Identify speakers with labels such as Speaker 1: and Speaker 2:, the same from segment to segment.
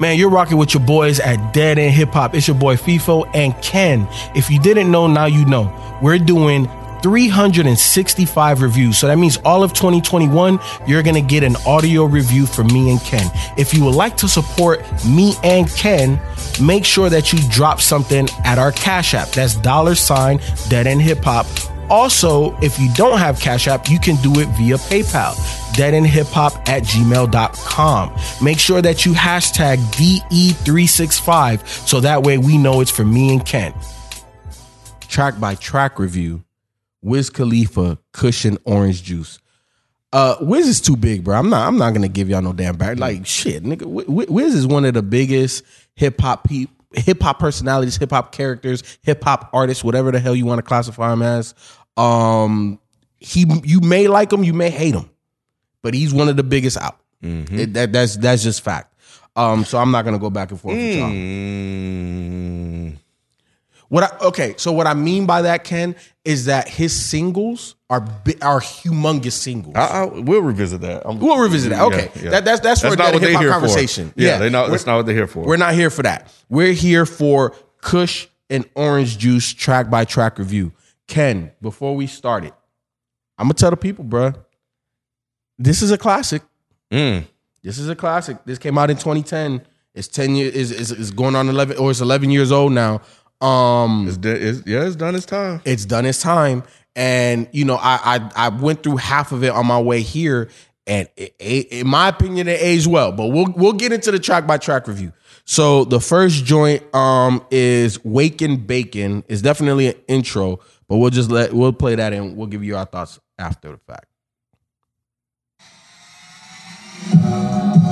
Speaker 1: Man, you're rocking with your boys at Dead End Hip Hop. It's your boy FIFO and Ken. If you didn't know, now you know. We're doing 365 reviews. So that means all of 2021, you're going to get an audio review from me and Ken. If you would like to support me and Ken, make sure that you drop something at our Cash App. That's dollar sign Dead End Hip Hop. Also, if you don't have Cash App, you can do it via PayPal, deadendhiphop at gmail.com. Make sure that you hashtag DE365 so that way we know it's for me and Ken. Track by track review Wiz Khalifa Kush and Orange Juice. Uh, Wiz is too big, bro. I'm not. I'm not gonna give y'all no damn back. Like shit, nigga. Wiz is one of the biggest hip hop people hip hop personalities, hip hop characters, hip hop artists, whatever the hell you want to classify him as. Um, he you may like him, you may hate him, but he's one of the biggest out. Mm-hmm. It, that, that's that's just fact. Um, so I'm not gonna go back and forth with y'all. Mm. What I okay, so what I mean by that, Ken, is that his singles are are humongous singles.
Speaker 2: I, I, we'll revisit that.
Speaker 1: I'm, we'll revisit that. Okay, yeah, yeah. That, that's that's, that's not what hip hop conversation.
Speaker 2: For. Yeah, yeah. Not, that's not what they're here for.
Speaker 1: We're not here for that. We're here for Kush and Orange Juice track by track review. Ken, before we start it, I'm gonna tell the people, bro. This is a classic. Mm. This is a classic. This came out in 2010. It's 10 years. Is is is going on 11 or it's 11 years old now. Um,
Speaker 2: it's, it's, yeah, it's done its time.
Speaker 1: It's done its time, and you know, I I, I went through half of it on my way here, and it, it, in my opinion, it aged well. But we'll we'll get into the track by track review. So the first joint um is Waken Baken. is definitely an intro, but we'll just let we'll play that and we'll give you our thoughts after the fact. Thank.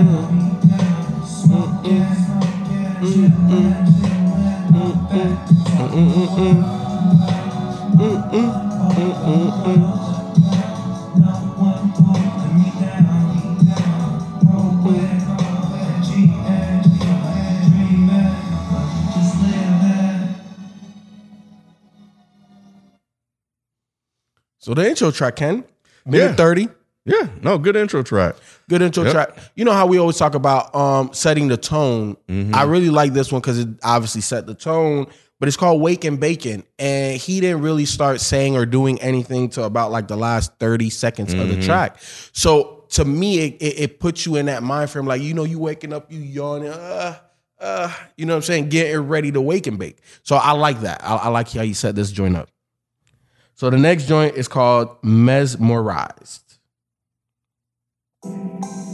Speaker 1: So the intro track, Ken, minute yeah. 30.
Speaker 2: Yeah, no, good intro track.
Speaker 1: Good intro yep. track. You know how we always talk about um, setting the tone. Mm-hmm. I really like this one because it obviously set the tone. But it's called Waken Baken, and he didn't really start saying or doing anything to about like the last thirty seconds mm-hmm. of the mm-hmm. track. So to me, it, it, it, puts you in that mind frame, like you know, you waking up, you yawning, uh, uh, you know what I'm saying, getting ready to wake and bake. So I like that. I, I like how you set this joint up. So the next joint is called Mesmerized. Thank you.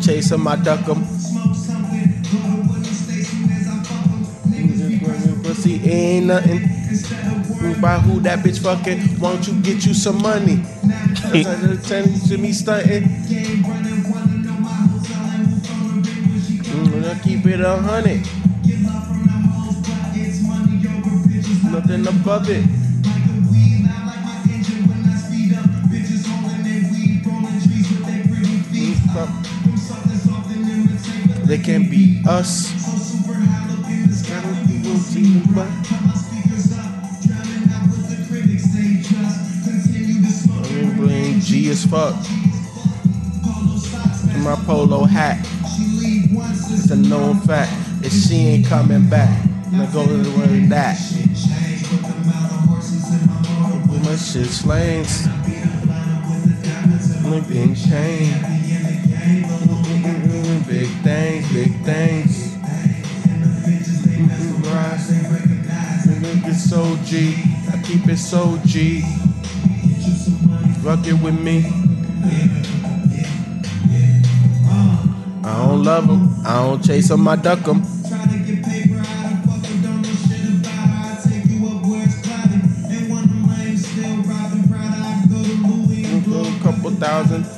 Speaker 1: Chase them, I duck them. Pussy ain't nothing. By who that bitch fucking? Won't you get you some money?
Speaker 3: To me stunting. Mm, keep it a hundred. Nothing above it. They can't be us. I'm bling G as fuck. In my polo hat. It's a known fact. If she ain't coming back, I go to the way that. My shit's flames. Look in chain. Big things, big things. It's so G. I keep it so G. Rock it with me. I don't love them. I don't chase them. I duck them. Couple thousand.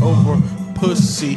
Speaker 3: Over pussy.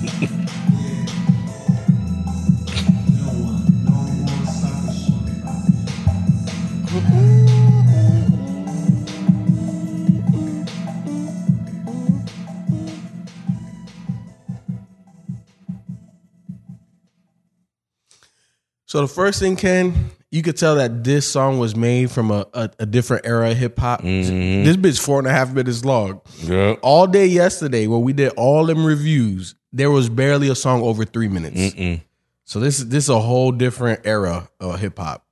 Speaker 3: So the first thing, Ken, you could tell that this song was made from a, a, a different era of hip hop. This bitch four and a half minutes long.
Speaker 2: Yep.
Speaker 3: All day yesterday, when we did all them reviews, there was barely a song over three minutes. So this is this is a whole different era of hip hop.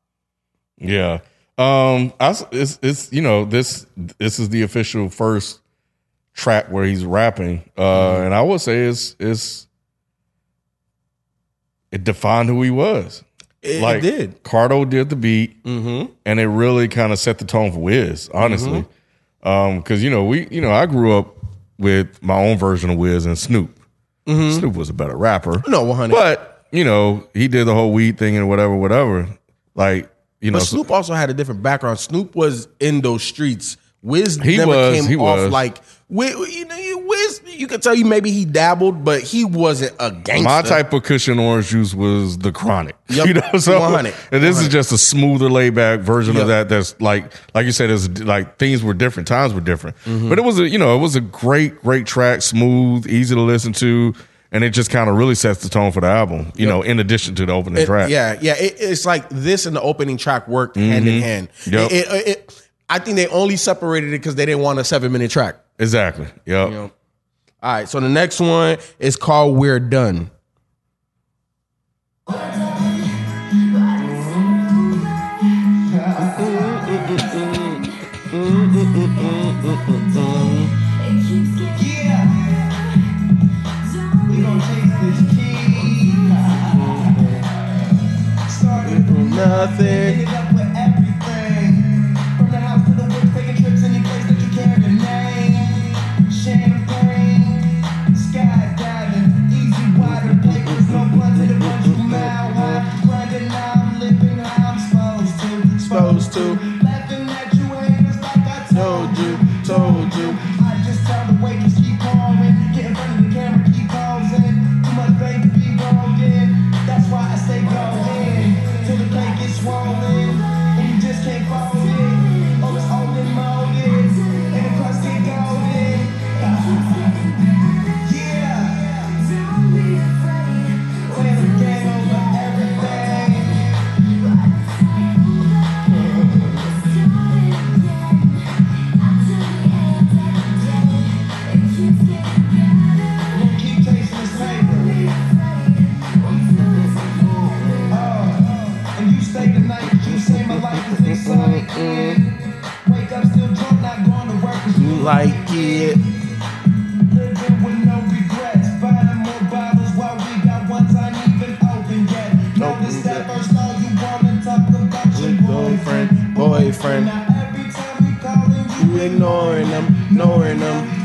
Speaker 2: Yeah. Um, I, it's, it's, you know, this, this is the official first track where he's rapping. Uh, and I would say it's, it's, it defined who he was.
Speaker 3: It,
Speaker 2: like
Speaker 3: it did.
Speaker 2: Cardo did the beat,
Speaker 3: Mm-hmm.
Speaker 2: and it really kind of set the tone for Wiz, honestly. Um, because you know we, you know, I grew up with my own version of Wiz and Snoop. Snoop was a better rapper,
Speaker 3: Mm-hmm. No, one hundred.
Speaker 2: but you know he did the whole weed thing and whatever, whatever. Like you know,
Speaker 3: But Snoop also had a different background. Snoop was in those streets. Wiz
Speaker 2: He
Speaker 3: never
Speaker 2: was,
Speaker 3: came
Speaker 2: he
Speaker 3: off
Speaker 2: was.
Speaker 3: like You know, Wiz. You could tell you maybe he dabbled, but he wasn't a gangster.
Speaker 2: my type of Kush and Orange Juice was the chronic.
Speaker 3: Yep.
Speaker 2: You know, so
Speaker 3: 100.
Speaker 2: and this is just a smoother, laid back version
Speaker 3: Yep.
Speaker 2: of that. That's like, like you said, it's like things were different, times were different,
Speaker 3: Mm-hmm.
Speaker 2: but it was a, you know, it was a great, great track, smooth, easy to listen to, and it just kind of really sets the tone for the album. You know, in addition to the opening
Speaker 3: It-
Speaker 2: track.
Speaker 3: Yeah, yeah. It, it's like this and the opening track worked hand in hand.
Speaker 2: Mm-hmm. Yep.
Speaker 3: It- I think they only separated it because they didn't want a seven minute track.
Speaker 2: Exactly. Yep.
Speaker 3: You know? All right. So the next one is called We're Done.
Speaker 1: Nothing.
Speaker 3: You stay the night, you say my life is exciting. Wake up still drunk, not going to work 'cause you
Speaker 1: Like it.
Speaker 3: Living with no regrets, buying more bottles while we got ones I even open yet. Notice that first all you wanna talk about your
Speaker 1: Boyfriend, boyfriend.
Speaker 3: Now every time we calling you,
Speaker 1: You ignoring them, ignoring them.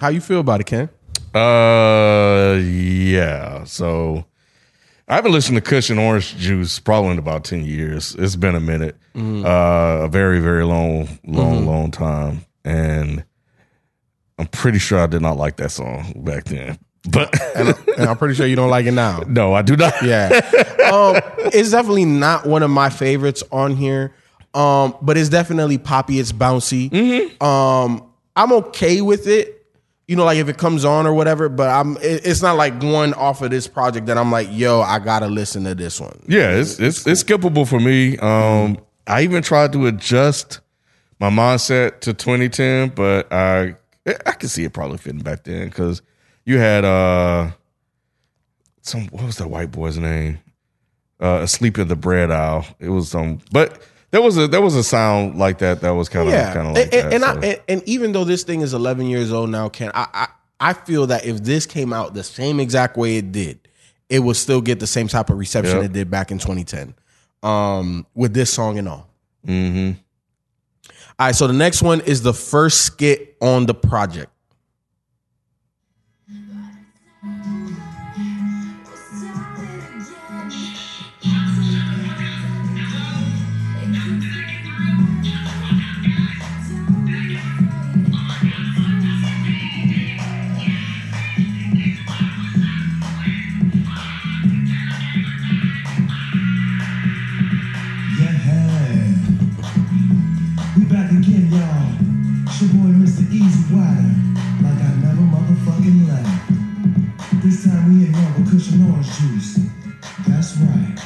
Speaker 1: How you feel about it, Ken?
Speaker 2: Uh, yeah. So I haven't listened to Kush and Orange Juice probably in about ten years. It's been a minute, uh, a very, very long, long, long time, and I'm pretty sure I did not like that song back then. But
Speaker 1: And, and I'm pretty sure you don't like it now.
Speaker 2: no, I do not.
Speaker 1: Yeah. um, it's definitely not one of my favorites on here. Um, but it's definitely poppy, it's bouncy. Um, I'm okay with it. You know, like if it comes on or whatever, but I'm it- it's not like one off of this project that I'm like, yo, I gotta listen to this one.
Speaker 2: Yeah, it's it's it's skippable for me. Um, I even tried to adjust my mindset to 2010, but I I can see it probably fitting back then because you had uh some what was that white boy's name? Uh, asleep in the bread aisle. It was some, but there was a there was a sound like that that was kind of
Speaker 1: Yeah,
Speaker 2: kind of like
Speaker 1: and,
Speaker 2: that.
Speaker 1: and, I, and, and even though this thing is 11 years old now, Ken, I, I I feel that if this came out the same exact way it did, it would still get the same type of reception
Speaker 2: Yep.
Speaker 1: it did back in 2010, um, with this song and all.
Speaker 2: Mm-hmm.
Speaker 1: All right, so the next one is the first skit on the project.
Speaker 3: Easy. Like I never motherfucking left. This time we in love with cushion orange juice. That's right.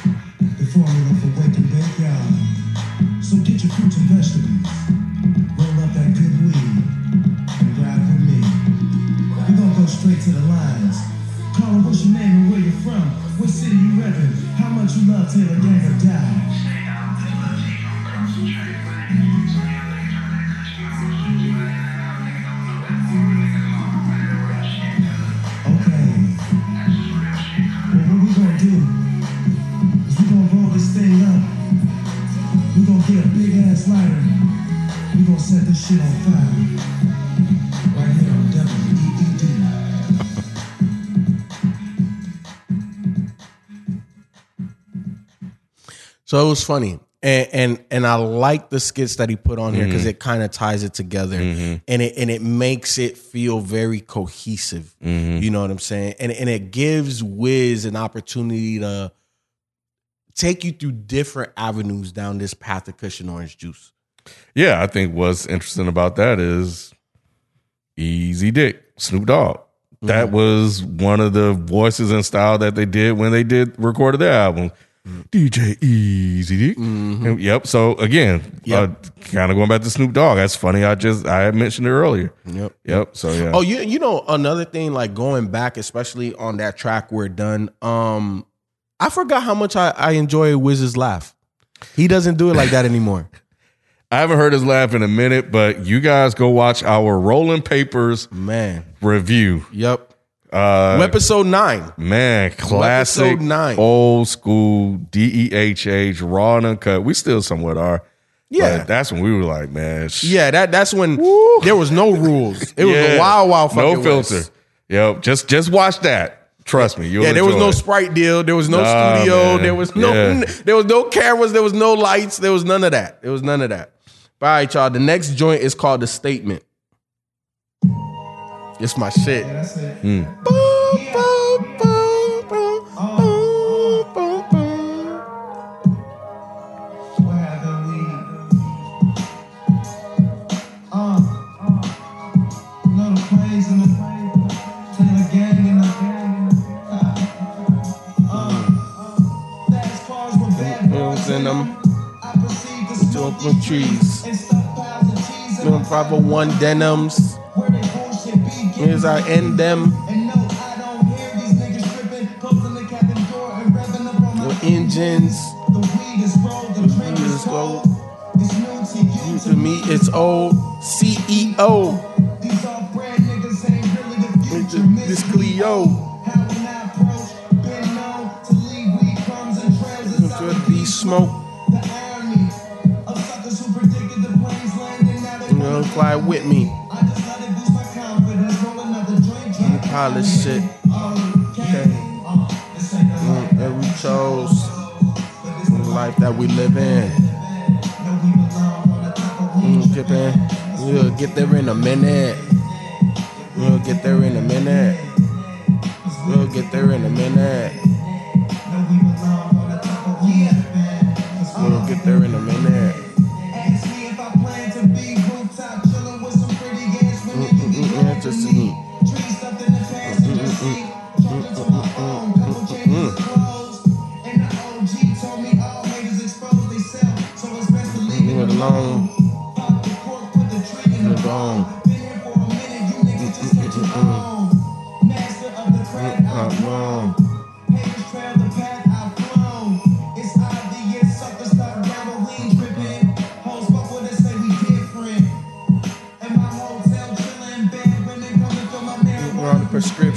Speaker 3: The formula for and bake, y'all. So get your fruits and vegetables. Roll up that good weed. And ride with me. We gonna go straight to the lines. Call what's your name and where you from? What city you reppin'? How much you love Taylor Gang or die? Shit on fire. Right here on WEED.
Speaker 1: So it was funny. And and and I like the skits that he put on here because mm-hmm. it kind of ties it together mm-hmm. and it and it makes it feel very cohesive. Mm-hmm. You know what I'm saying? And and it gives Wiz an opportunity to take you through different avenues down this path of Kush and Orange Juice.
Speaker 2: Yeah, I think what's interesting about that is Easy Dick, Snoop Dogg. That was one of the voices and style that they did when they did recorded their album. DJ Easy Dick. And, Yep. So again,
Speaker 1: Yep.
Speaker 2: uh, kind of going back to Snoop Dogg. That's funny. I just I had mentioned it earlier.
Speaker 1: Yep.
Speaker 2: Yep. So yeah.
Speaker 1: Oh, you you know another thing like going back, especially on that track we're done. Um, I forgot how much I, I enjoy Wiz's laugh. He doesn't do it like that anymore.
Speaker 2: I haven't heard his laugh in a minute, but you guys go watch our Rolling Papers
Speaker 1: Man.
Speaker 2: review.
Speaker 1: Yep.
Speaker 2: Uh,
Speaker 1: Episode nine.
Speaker 2: Man, classic,
Speaker 1: Episode nine.
Speaker 2: old school DEHH, raw and uncut. We still somewhat are.
Speaker 1: Yeah.
Speaker 2: But that's when we were like, man, sh-
Speaker 1: Yeah, that that's when
Speaker 2: Woo.
Speaker 1: there was no rules. It was
Speaker 2: yeah.
Speaker 1: a wild, wild fucking
Speaker 2: no filter.
Speaker 1: West.
Speaker 2: Yep, just just watch that. Trust me, you'll
Speaker 1: Yeah, there was no
Speaker 2: it.
Speaker 1: Sprite deal. There was no
Speaker 2: Nah,
Speaker 1: studio.
Speaker 2: man.
Speaker 1: There was no.
Speaker 2: Yeah.
Speaker 1: There was no cameras. There was no lights. There was none of that. There was none of that. All right, y'all. The next joint is called the Statement. It's my shit.
Speaker 3: That's it.
Speaker 2: Hmm.
Speaker 1: Boom, boom, boom, boom, boom,
Speaker 3: With smoke
Speaker 1: Smoke
Speaker 3: these
Speaker 1: trees.
Speaker 3: my
Speaker 1: 501 denims. Here's our end them.
Speaker 3: The
Speaker 1: engines.
Speaker 3: It's new to
Speaker 1: me, it's old. CEO. This Cleo.
Speaker 3: How another joint, drop
Speaker 1: Polish shit.
Speaker 3: Okay. Life
Speaker 1: That we chose. The life that we live in. Mm. We'll get there in a minute. We'll get there in a minute. We'll get there in a minute. We'll get there in a minute.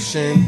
Speaker 1: Prescription.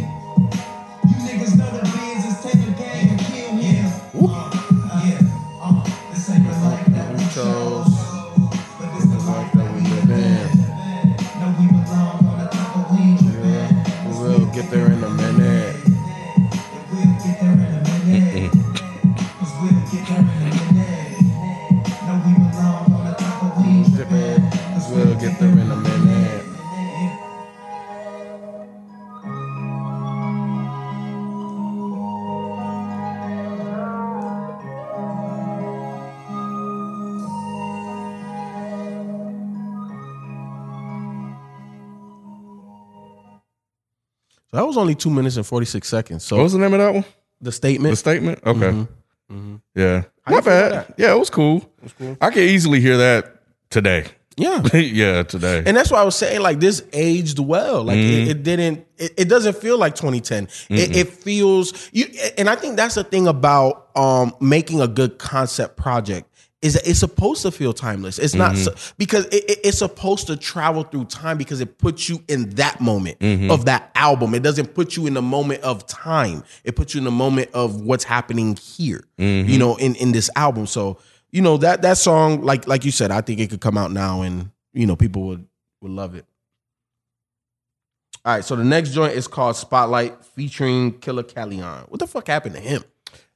Speaker 1: Was only two minutes and 46 seconds. So
Speaker 2: What was the name of that one?
Speaker 1: the statement.
Speaker 2: The statement. Okay. Mm-hmm. Mm-hmm. Yeah.
Speaker 1: How
Speaker 2: Not bad.
Speaker 1: about that?
Speaker 2: Yeah, it was cool. I could easily hear that today.
Speaker 1: yeah.
Speaker 2: yeah, today.
Speaker 1: And that's why I was saying, like, this aged well. Like, it, mm-hmm. it didn't. It, it doesn't feel like 2010. It, it feels you. And I think that's the thing about um making a good concept project is that it's supposed to feel timeless. It's not mm-hmm. so, because it, it- it's supposed to travel through time because it puts you in that moment mm-hmm. of that album. It doesn't put you in the moment of time. It puts you in the moment of what's happening here. You mm-hmm. know, in in this album. So you know that that song, like like you said, I think it could come out now and you know people would would love it. All right, so the next joint is called Spotlight featuring Killa Kyleon. What the fuck happened to him?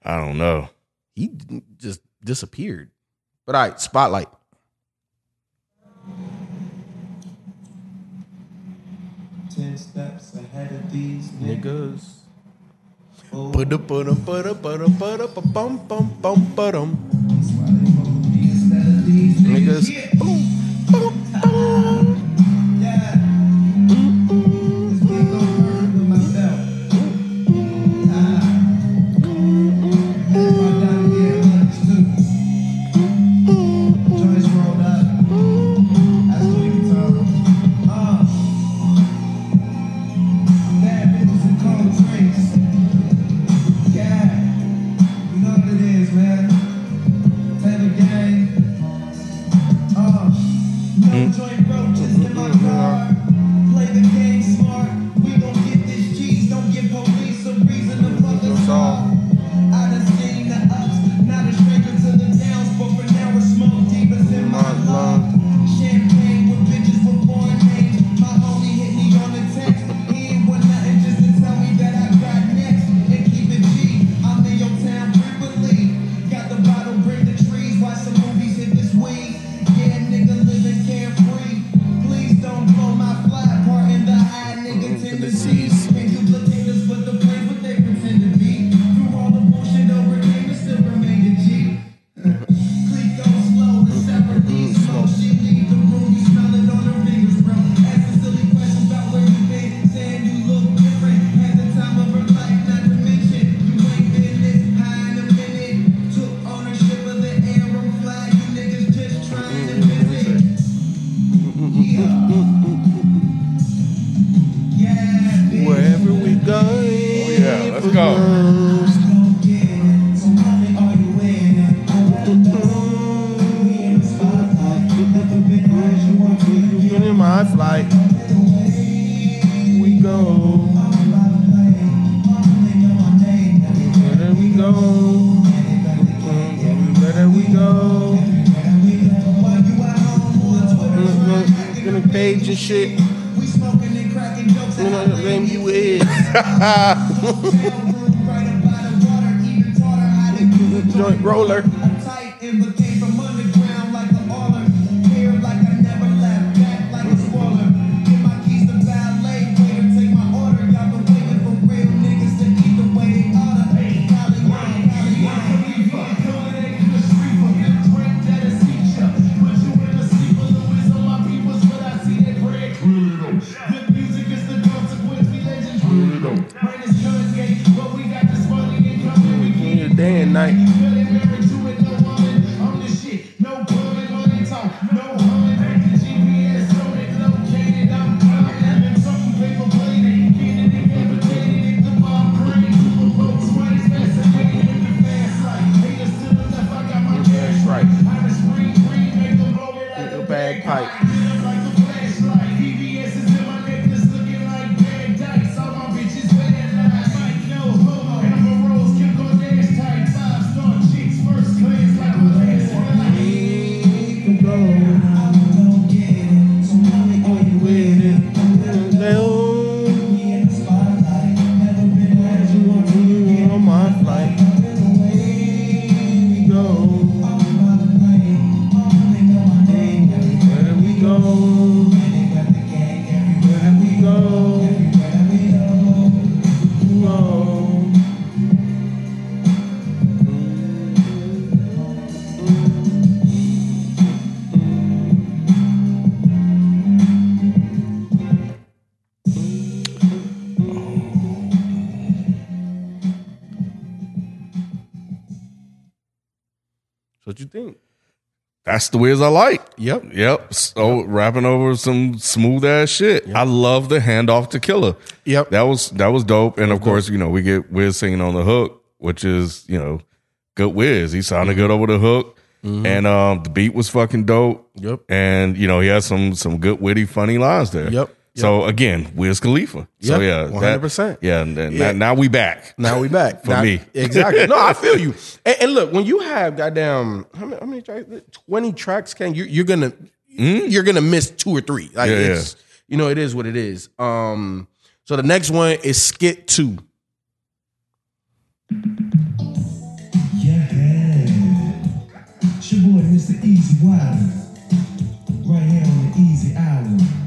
Speaker 2: I don't know.
Speaker 1: He just disappeared. But all right, Spotlight.
Speaker 3: Ten steps ahead of these niggas.
Speaker 1: Niggas.
Speaker 3: Oh,
Speaker 1: Ba-da, ba-da,
Speaker 3: Joint
Speaker 4: roller. Night. That's
Speaker 2: the Wiz I like.
Speaker 4: Yep.
Speaker 2: Yep. So rapping over some smooth ass shit. I love the handoff to Killa.
Speaker 4: Yep.
Speaker 2: That was that was dope. And of course, you know, we get Wiz singing on the hook, which is, you know, good Wiz. He sounded good over the hook. And um the beat was fucking dope.
Speaker 4: Yep.
Speaker 2: And you know, he has some some good witty, funny lines there.
Speaker 4: Yep.
Speaker 2: So again, Wiz Khalifa. So yeah,
Speaker 4: 100%.
Speaker 2: Yeah, and, and
Speaker 4: Yeah.
Speaker 2: Now, now we back.
Speaker 4: Now we back
Speaker 2: For
Speaker 4: Now-
Speaker 2: me.
Speaker 4: Exactly. No, I feel you. And, and look, when you have goddamn how many, how many tracks? Twenty tracks. Can you? You're gonna you're gonna miss two or three. Like?
Speaker 2: Yeah,
Speaker 4: it's you know it is what it is. Um. So the next one is skit two.
Speaker 3: Yeah. It's your boy, Mr. Easy Wilder. Right here on the Easy Hour.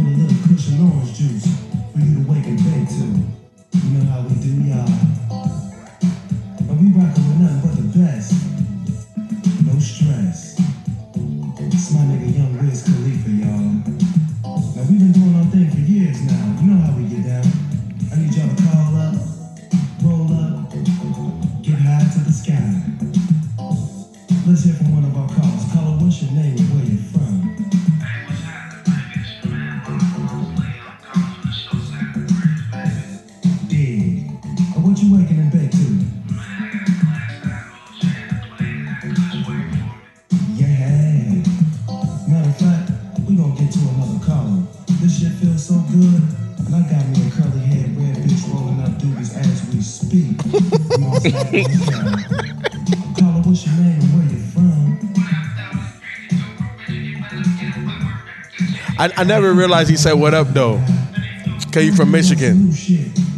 Speaker 3: With a little Kush and Orange Juice for you to wake and bake to. You know how we do, y'all. And we rockin' with nothing but the best. I,
Speaker 1: I never realized he said what up though. Cause you from Michigan.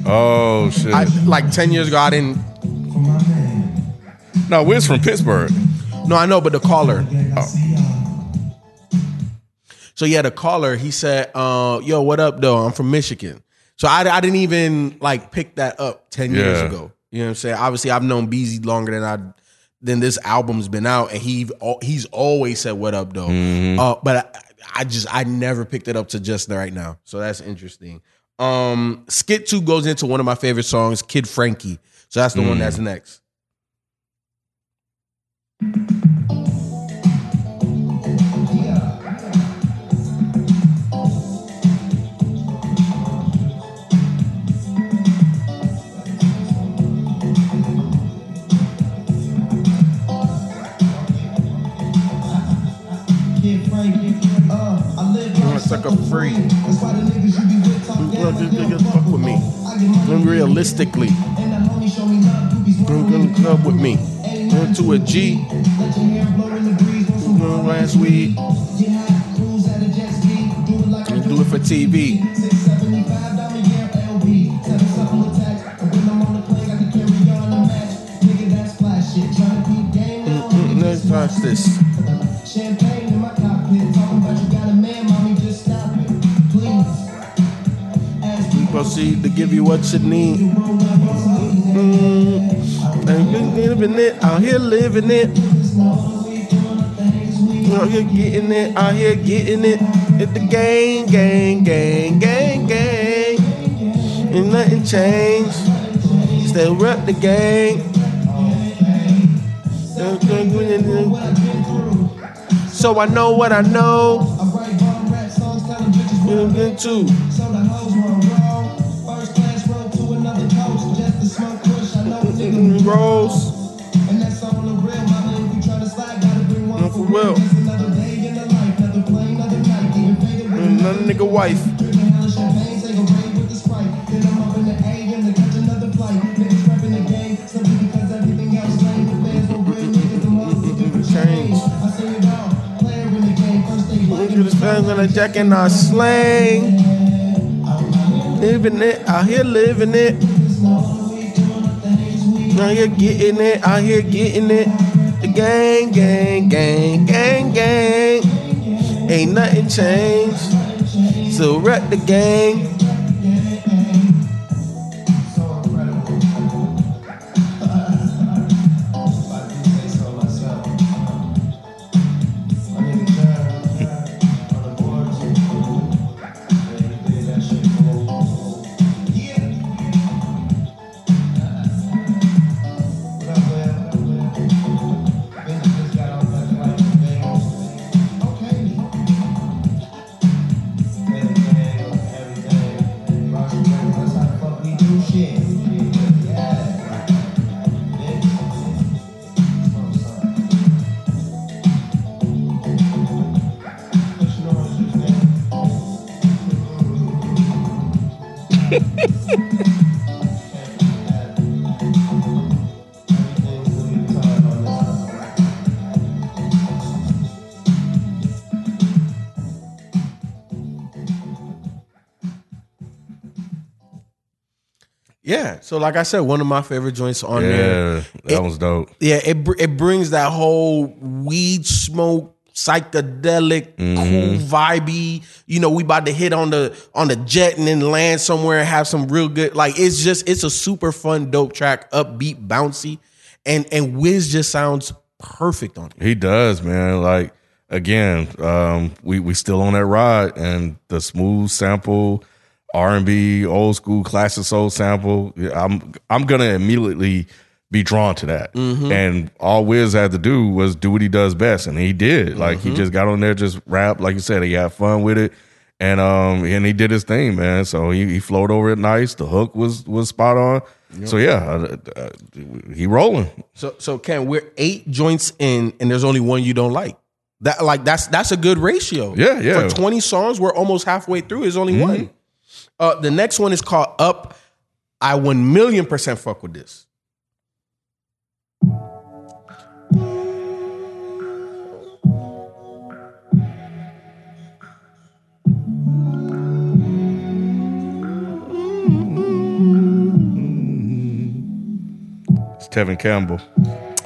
Speaker 2: Oh shit!
Speaker 1: I, like ten years ago, I didn't.
Speaker 3: for my man.
Speaker 2: no, Wiz from Pittsburgh.
Speaker 1: No, I know, but the caller.
Speaker 3: Gang, I see y'all.
Speaker 1: So yeah, the caller. He said, uh, "Yo, what up, though? I'm from Michigan." So I, I didn't even like pick that up ten years
Speaker 2: Yeah.
Speaker 1: ago. You know what I'm saying? Obviously, I've known Beezy longer than I than this album's been out, and he he's always said what up, though. Uh, but I, just I never picked it up to just right now. So that's interesting. Um, Skit Two goes into one of my favorite songs, Kid Frankie. So that's the one that's next.
Speaker 3: And the homie show me. Love, groupies
Speaker 1: come
Speaker 3: wanna
Speaker 1: come club with me. Went to a G. Uh, last week.
Speaker 3: Get high, cruise at a jet ski, do it
Speaker 1: Proceed to give you what you need. Mm, and you living it out here, living it. Out here getting it, out here getting it. Hit the gang, gang, gang, gang, gang. And nothing changed. Still rep the gang. So I know what I know.
Speaker 3: I write
Speaker 1: Rose.
Speaker 3: And that's on the real, mama. If you try to slide, gotta bring one for real. Another day in the life, another plane, another night. Getting faded with mm,
Speaker 1: Another nigga wife.
Speaker 3: Drinking hella champagne, take a raid with the sprite. Then I'm up in the AM to catch another flight. Niggas rapping the game, simply everything else lame. The fans were real niggas, them hoes looking for change. I say it all, player in the game, first they
Speaker 1: Look
Speaker 3: like
Speaker 1: at the fans on the jack and our slang. Living it, out here living it. Out here getting it, out here getting it. The gang, gang, gang, gang, gang. Ain't nothing changed. So rep the gang.
Speaker 3: So
Speaker 1: like I said, one of my favorite joints on there.
Speaker 2: Yeah, that was dope.
Speaker 1: Yeah, it br- it brings that whole weed smoke, psychedelic, cool vibey. You know, we about to hit on the on the jet and then land somewhere and have some real good. Like it's just it's a super fun, dope track, upbeat, bouncy, and and Wiz just sounds perfect on it.
Speaker 2: He does, man. Like again, um, we we still on that ride, and the smooth sample, R and B, old school classic soul sample. I'm I'm gonna immediately
Speaker 3: be drawn to that.
Speaker 1: Mm-hmm.
Speaker 3: And all Wiz had to do was do what he does best, and he did. Like
Speaker 1: Mm-hmm.
Speaker 3: he just got on there, just rap, like you said, he had fun with it. And um and he did his thing, man. So he, he flowed over it nice. The hook was was spot on. So yeah, uh, uh, he rolling.
Speaker 1: So so Ken, we're eight joints in, and there's only one you don't like. That like that's that's a good ratio.
Speaker 3: Yeah, yeah. Mm-hmm.
Speaker 1: For 20 songs, we're almost halfway through. There's only one. Uh, the next one is called Up. I one million percent fuck with this.
Speaker 3: It's Tevin Campbell.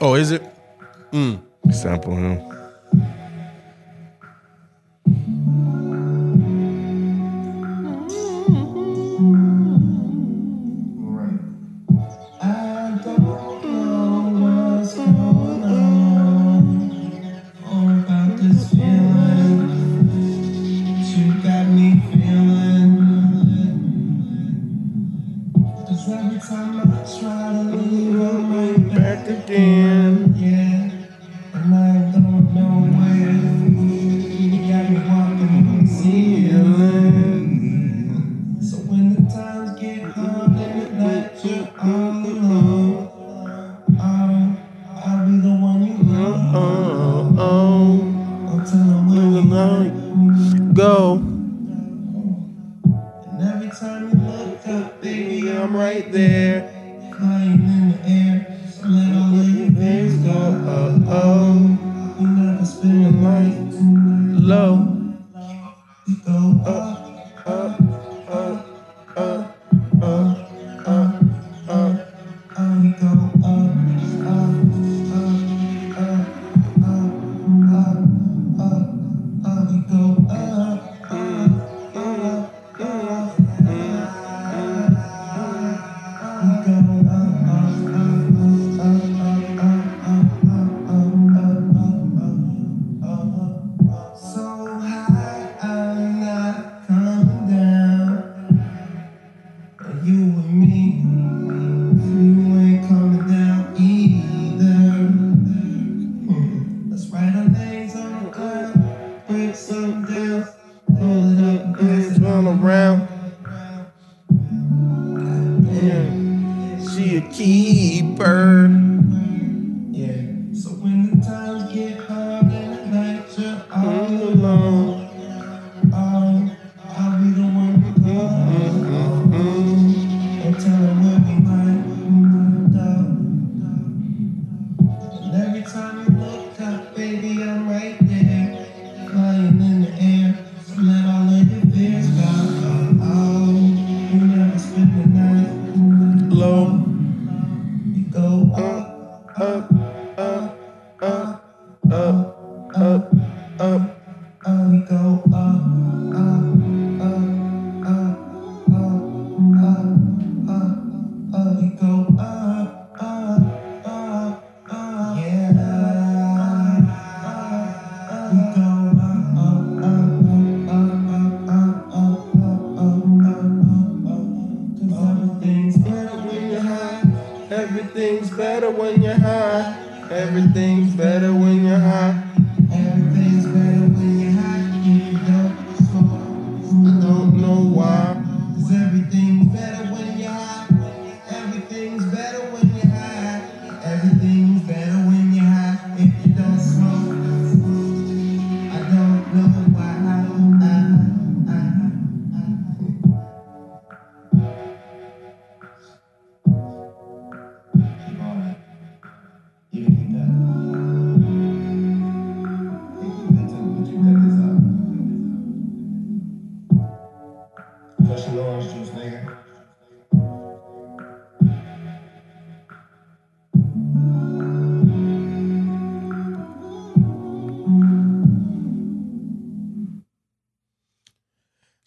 Speaker 1: Oh, is it?
Speaker 3: Sample him.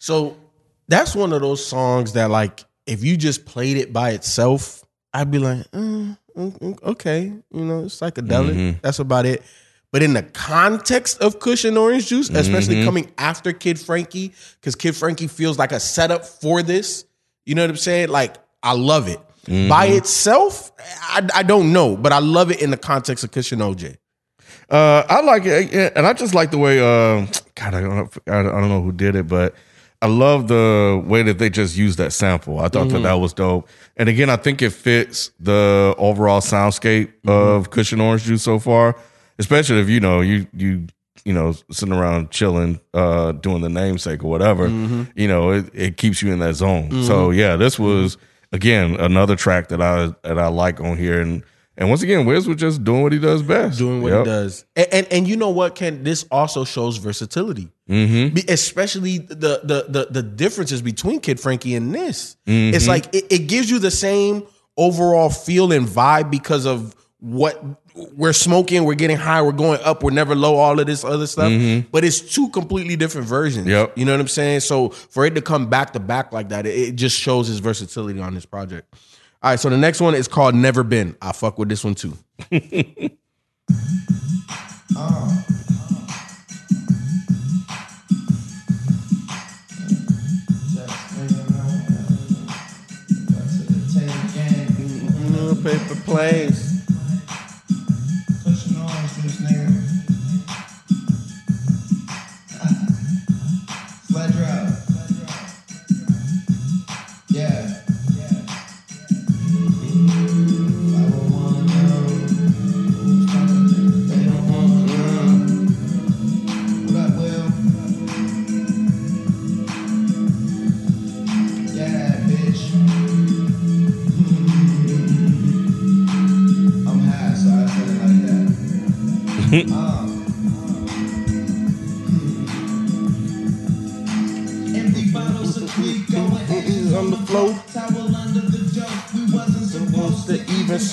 Speaker 5: So
Speaker 1: that's one of those songs that, like, if you just played it by itself, I'd be like, mm, mm, mm, okay, you know, it's psychedelic. That's about it. But in the context of Kush and Orange Juice, especially coming after Kid Frankie, because Kid Frankie feels like a setup for this, you know what I'm saying? Like, I love it.
Speaker 3: By itself, I, I don't know, but I love it in the context of Kush and OJ.
Speaker 2: Uh, I like it, and I just like the way. Uh, God, I don't, know, I don't know who did it, but I love the way that they just used that sample. I thought that mm-hmm. that was dope. And again, I think it fits the overall soundscape mm-hmm. of Kush and Orange Juice so far. Especially if you know you you you know sitting around chilling, uh, doing the namesake or whatever. Mm-hmm. You know, it, it keeps you in that zone. So yeah, this was again another track that I that I like on here and. And once again, Wiz was just doing what he does best.
Speaker 3: doing what
Speaker 2: Yep.
Speaker 3: he does. And, and and you know what, Ken? This also shows versatility, mm-hmm. especially the, the the the differences between Kid Frankie and this.
Speaker 2: Mm-hmm.
Speaker 3: It's like it, it gives you the same overall feel and vibe because of what we're smoking, we're getting high, we're going up, we're never low, all of this other stuff. But it's two completely different versions.
Speaker 2: Mm-hmm. Yep.
Speaker 3: You know what I'm saying? So for it to come back to back like that, it, it just shows his versatility on this project. All right, so the next one is called Never Been. I fuck with this one too. Paper planes.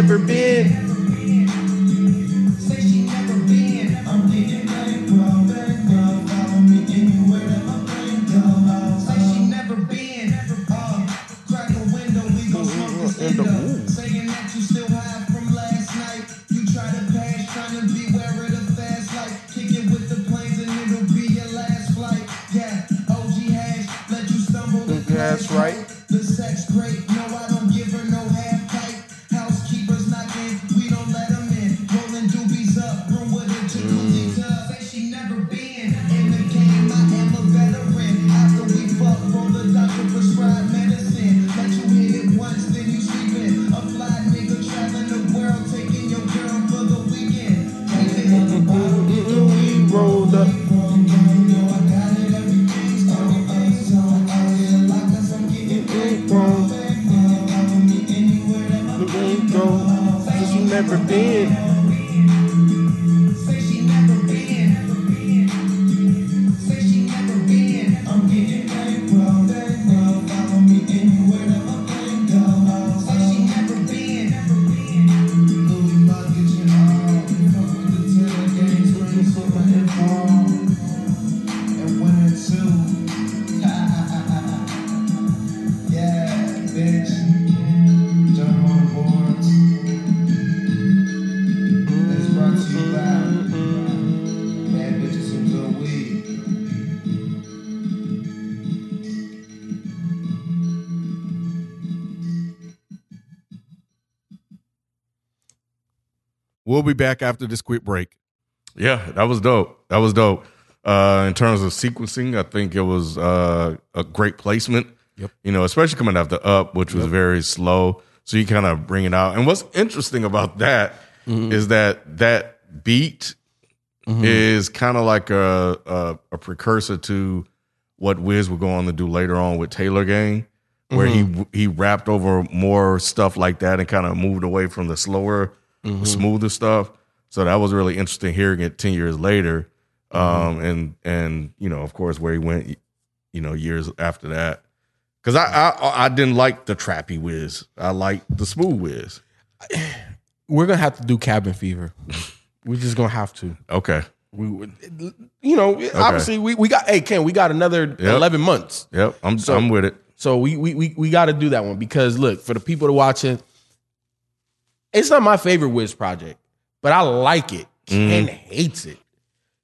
Speaker 1: Never
Speaker 3: been.
Speaker 6: We'll be back after this quick break.
Speaker 2: Yeah, that was dope. That was dope. Uh, in terms of sequencing, I think it was uh, a great placement.
Speaker 6: Yep.
Speaker 2: You know, especially coming after Up, which was very slow. So you kind of bring it out. And what's interesting about that is that that beat is kind of like a, a a precursor to what Wiz would go on to do later on with Taylor Gang. where
Speaker 3: Mm-hmm.
Speaker 2: he he rapped over more stuff like that and kind of moved away from the slower,
Speaker 3: Mm-hmm.
Speaker 2: smoother stuff. So that was really interesting hearing it ten years later,
Speaker 3: Mm-hmm.
Speaker 2: um, and and you know of course where he went, you know years after that. Because I, I I didn't like the trappy Wiz. I liked the smooth Wiz.
Speaker 3: We're gonna have to do Cabin Fever. We're just gonna have to.
Speaker 2: Okay.
Speaker 3: We, would- you know, obviously we, we got. Hey, Ken, we got another eleven months.
Speaker 2: Yep. I'm
Speaker 3: So-
Speaker 2: I'm with it.
Speaker 3: So we we we, we got to do that one because look for the people to watch it. It's not my favorite Wiz project, but I like it. Ken hates it.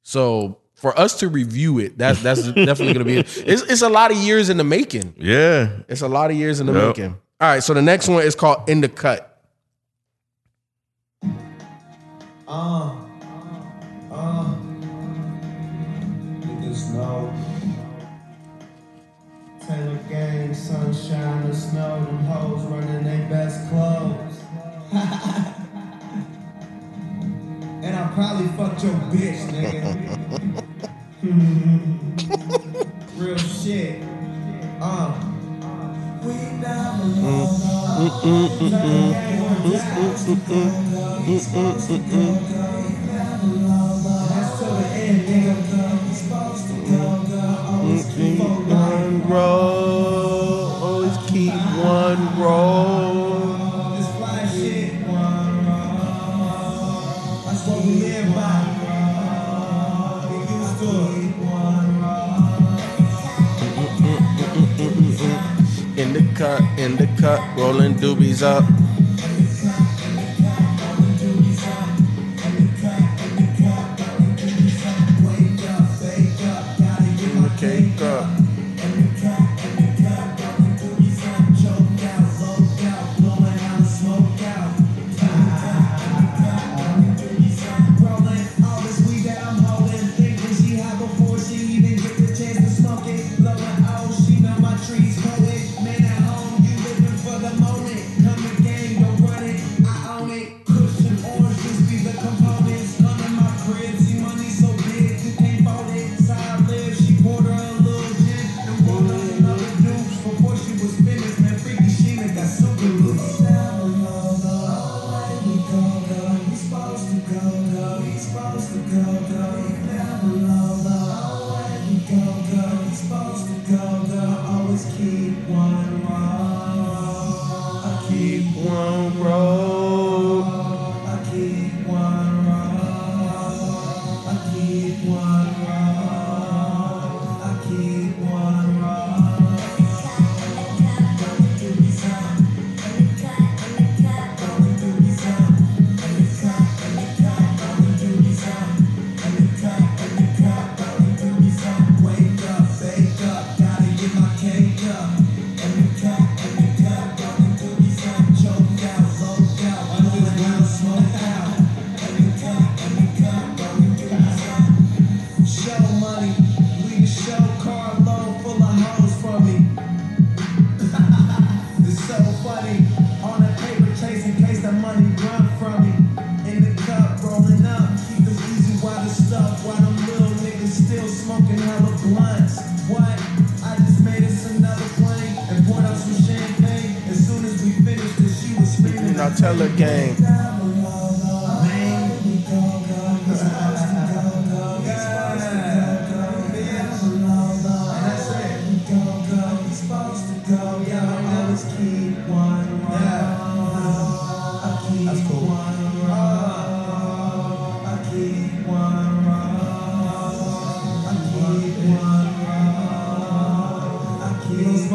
Speaker 3: So for us to review it, that's that's definitely gonna be. It's it's a lot of years in the making.
Speaker 2: Yeah.
Speaker 3: It's a lot of years in the
Speaker 2: Yep.
Speaker 3: making. All right, so the next one is called In the Cut.
Speaker 1: Uh, uh, niggas know. Taylor gang, sunshine and snow, them hoes running their best clothes. I probably fucked your bitch, nigga. Real shit. Uh. We never know. That's till the end, nigga.
Speaker 3: Doobies up.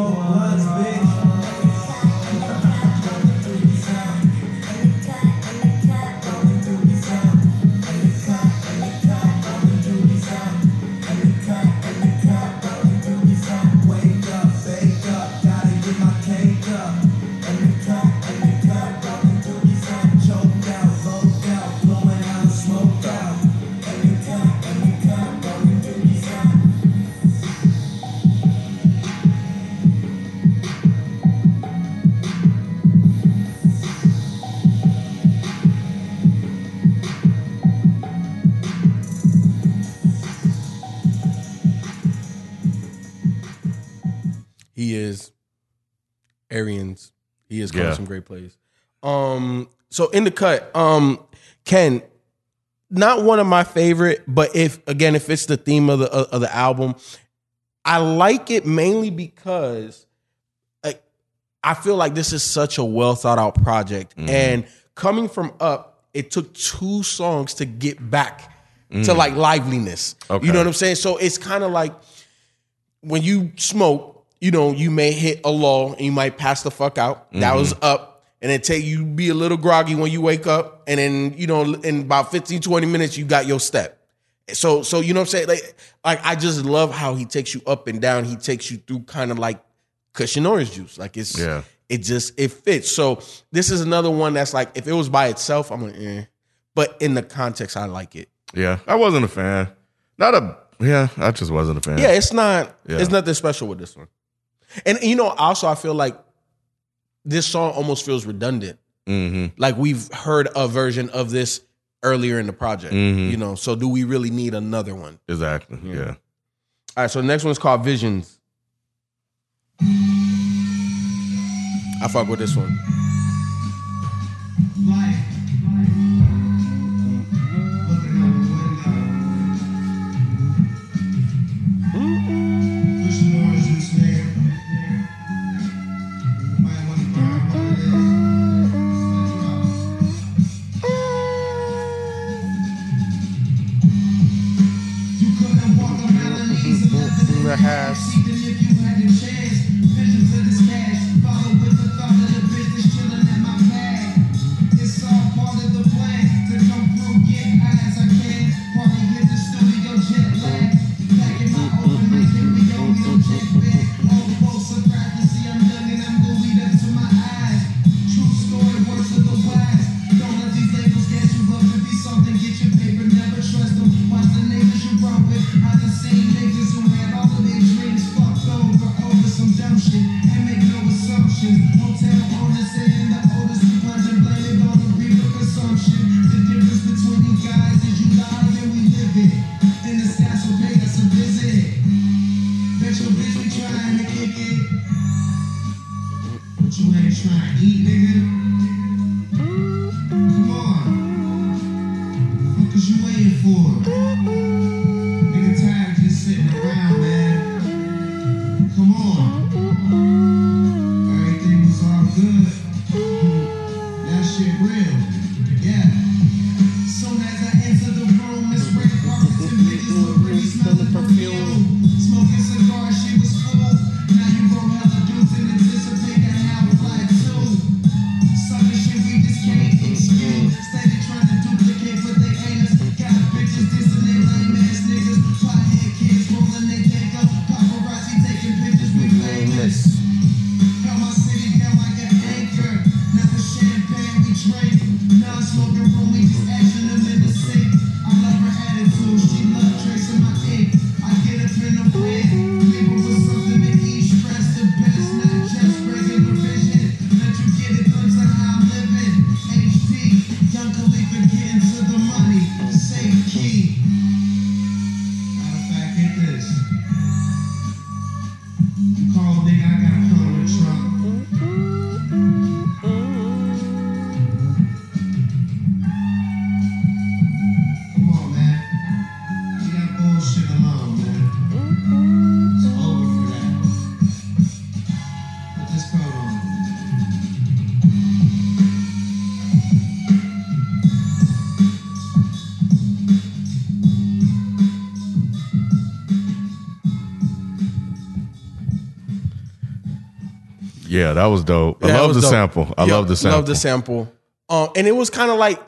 Speaker 1: Smoke blunts, bitch. He is
Speaker 2: Yeah.
Speaker 1: some great plays. Um, so in the cut, um, Ken, not one of my favorite, but if again, if it's the theme of the of the album, I like it mainly because like I feel like this is such a well thought out project. And coming from up, it took two songs to get back to like liveliness.
Speaker 2: Okay.
Speaker 1: You know what I'm saying? So it's kind of like when you smoke, you know, you may hit a lull and you might pass the fuck out. That was up. And then take you be a little groggy when you wake up. And then, you know, in about 15, 20 minutes, you got your step. So, so you know what I'm saying? Like, like I just love how he takes you up and down. He takes you through kind of like Kush and Orange Juice. Like it's
Speaker 2: Yeah.
Speaker 1: it just it fits. So this is another one that's like if it was by itself, I'm like, eh. But in the context, I like it.
Speaker 2: Yeah, I wasn't a fan. Not a yeah, I just wasn't a fan.
Speaker 1: Yeah, it's not.
Speaker 2: Yeah.
Speaker 1: It's nothing special with this one. And you know, also I feel like this song almost feels redundant.
Speaker 2: Mm-hmm.
Speaker 1: Like we've heard a version of this earlier in the project.
Speaker 2: Mhm.
Speaker 1: You know, so do we really need another one?
Speaker 2: Exactly. Yeah.
Speaker 1: All right, so the next one's called Visions. I fuck with this one.
Speaker 3: Life.
Speaker 1: Has.
Speaker 3: Yeah, that
Speaker 2: was dope. I
Speaker 1: Yeah,
Speaker 2: love the
Speaker 1: dope.
Speaker 2: sample. I
Speaker 1: Yeah,
Speaker 2: love the sample.
Speaker 1: Love the sample. Um, and it was kind of like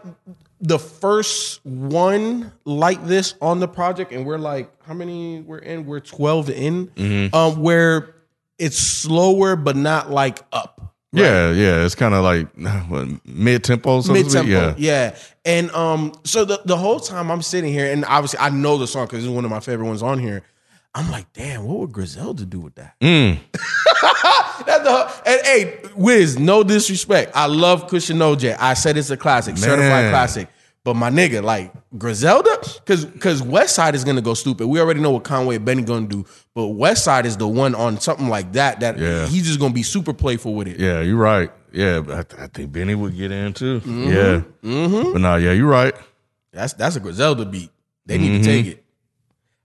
Speaker 1: the first one like this on the project, and we're like, how many we're in? We're twelve in.
Speaker 2: Mm-hmm.
Speaker 1: Um, where it's slower but not like up.
Speaker 2: Yeah, yeah. It's kind of like mid tempo.
Speaker 1: mid tempo.
Speaker 2: Yeah.
Speaker 1: Yeah. And um, so the, the whole time I'm sitting here, and obviously I know the song because it's one of my favorite ones on here. I'm like, damn, what would Griselda do with that?
Speaker 2: Mm.
Speaker 1: That's the and hey, Wiz, no disrespect. I love Kush and OJ. I said it's a classic, certified classic. But my nigga, like Griselda, because because Westside is gonna go stupid. We already know what Conway and Benny gonna do, but Westside is the one on something like that that
Speaker 2: Yeah.
Speaker 1: he's just gonna be super playful with it.
Speaker 2: Yeah, you're right. Yeah, but I, th- I think Benny would get in too. Mm-hmm. Yeah, mm-hmm. but no, yeah, you're right.
Speaker 1: That's that's a Griselda beat. They need to mm-hmm. take it.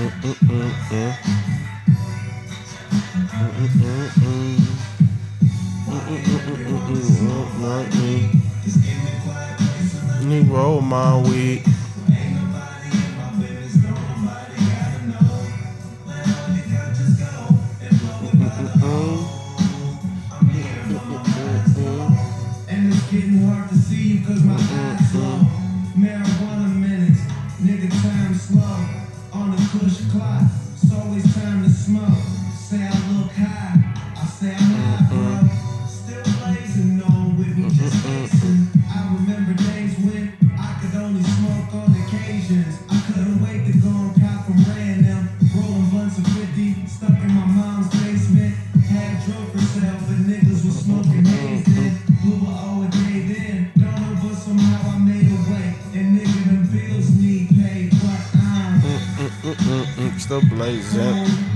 Speaker 1: Me roll
Speaker 3: getting hard to see you cause my eyes low. Marijuana push clock, it's always time to smoke. Say I look high, I say I'm high, Still blazing.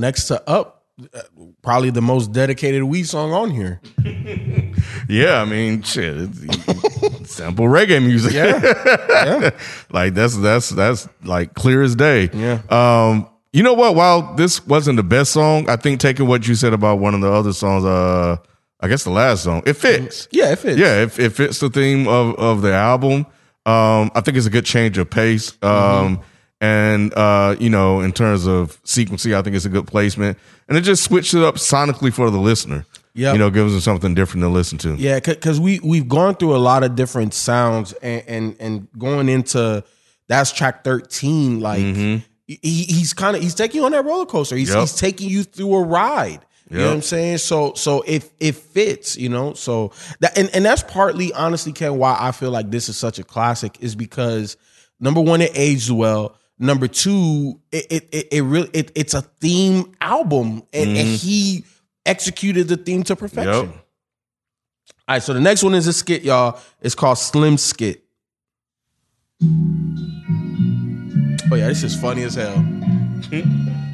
Speaker 1: Next to up, uh, probably the most dedicated weed song on here.
Speaker 2: Yeah, I mean, shit, it's sample reggae music.
Speaker 1: Yeah, yeah.
Speaker 2: like that's that's that's like clear as day.
Speaker 1: Yeah.
Speaker 2: Um, you know what? While this wasn't the best song, I think taking what you said about one of the other songs, uh, I guess the last song, it fits.
Speaker 1: Yeah, it fits.
Speaker 2: Yeah, it, it fits the theme of of the album. Um, I think it's a good change of pace. Um, and uh, you know, in terms of sequencing, I think it's a good placement, and it just switched it up sonically for the listener.
Speaker 1: Yeah,
Speaker 2: you know, gives them something different to listen to.
Speaker 1: Yeah, because we we've gone through a lot of different sounds, and and, and going into that's track thirteen. Like he, he's kind of he's taking you on that roller coaster. He's
Speaker 2: Yep.
Speaker 1: he's taking you through a ride. You know what I'm saying? So so if it fits. You know. So that and and that's partly honestly, Ken, why I feel like this is such a classic is because number one, it aged well. Number two, it it it, it really it, it's a theme album, and, and mm-hmm. he executed the theme to perfection.
Speaker 2: Yep.
Speaker 1: All right, so the next one is a skit, y'all. It's called Slim Skit. Oh yeah, this is funny as hell.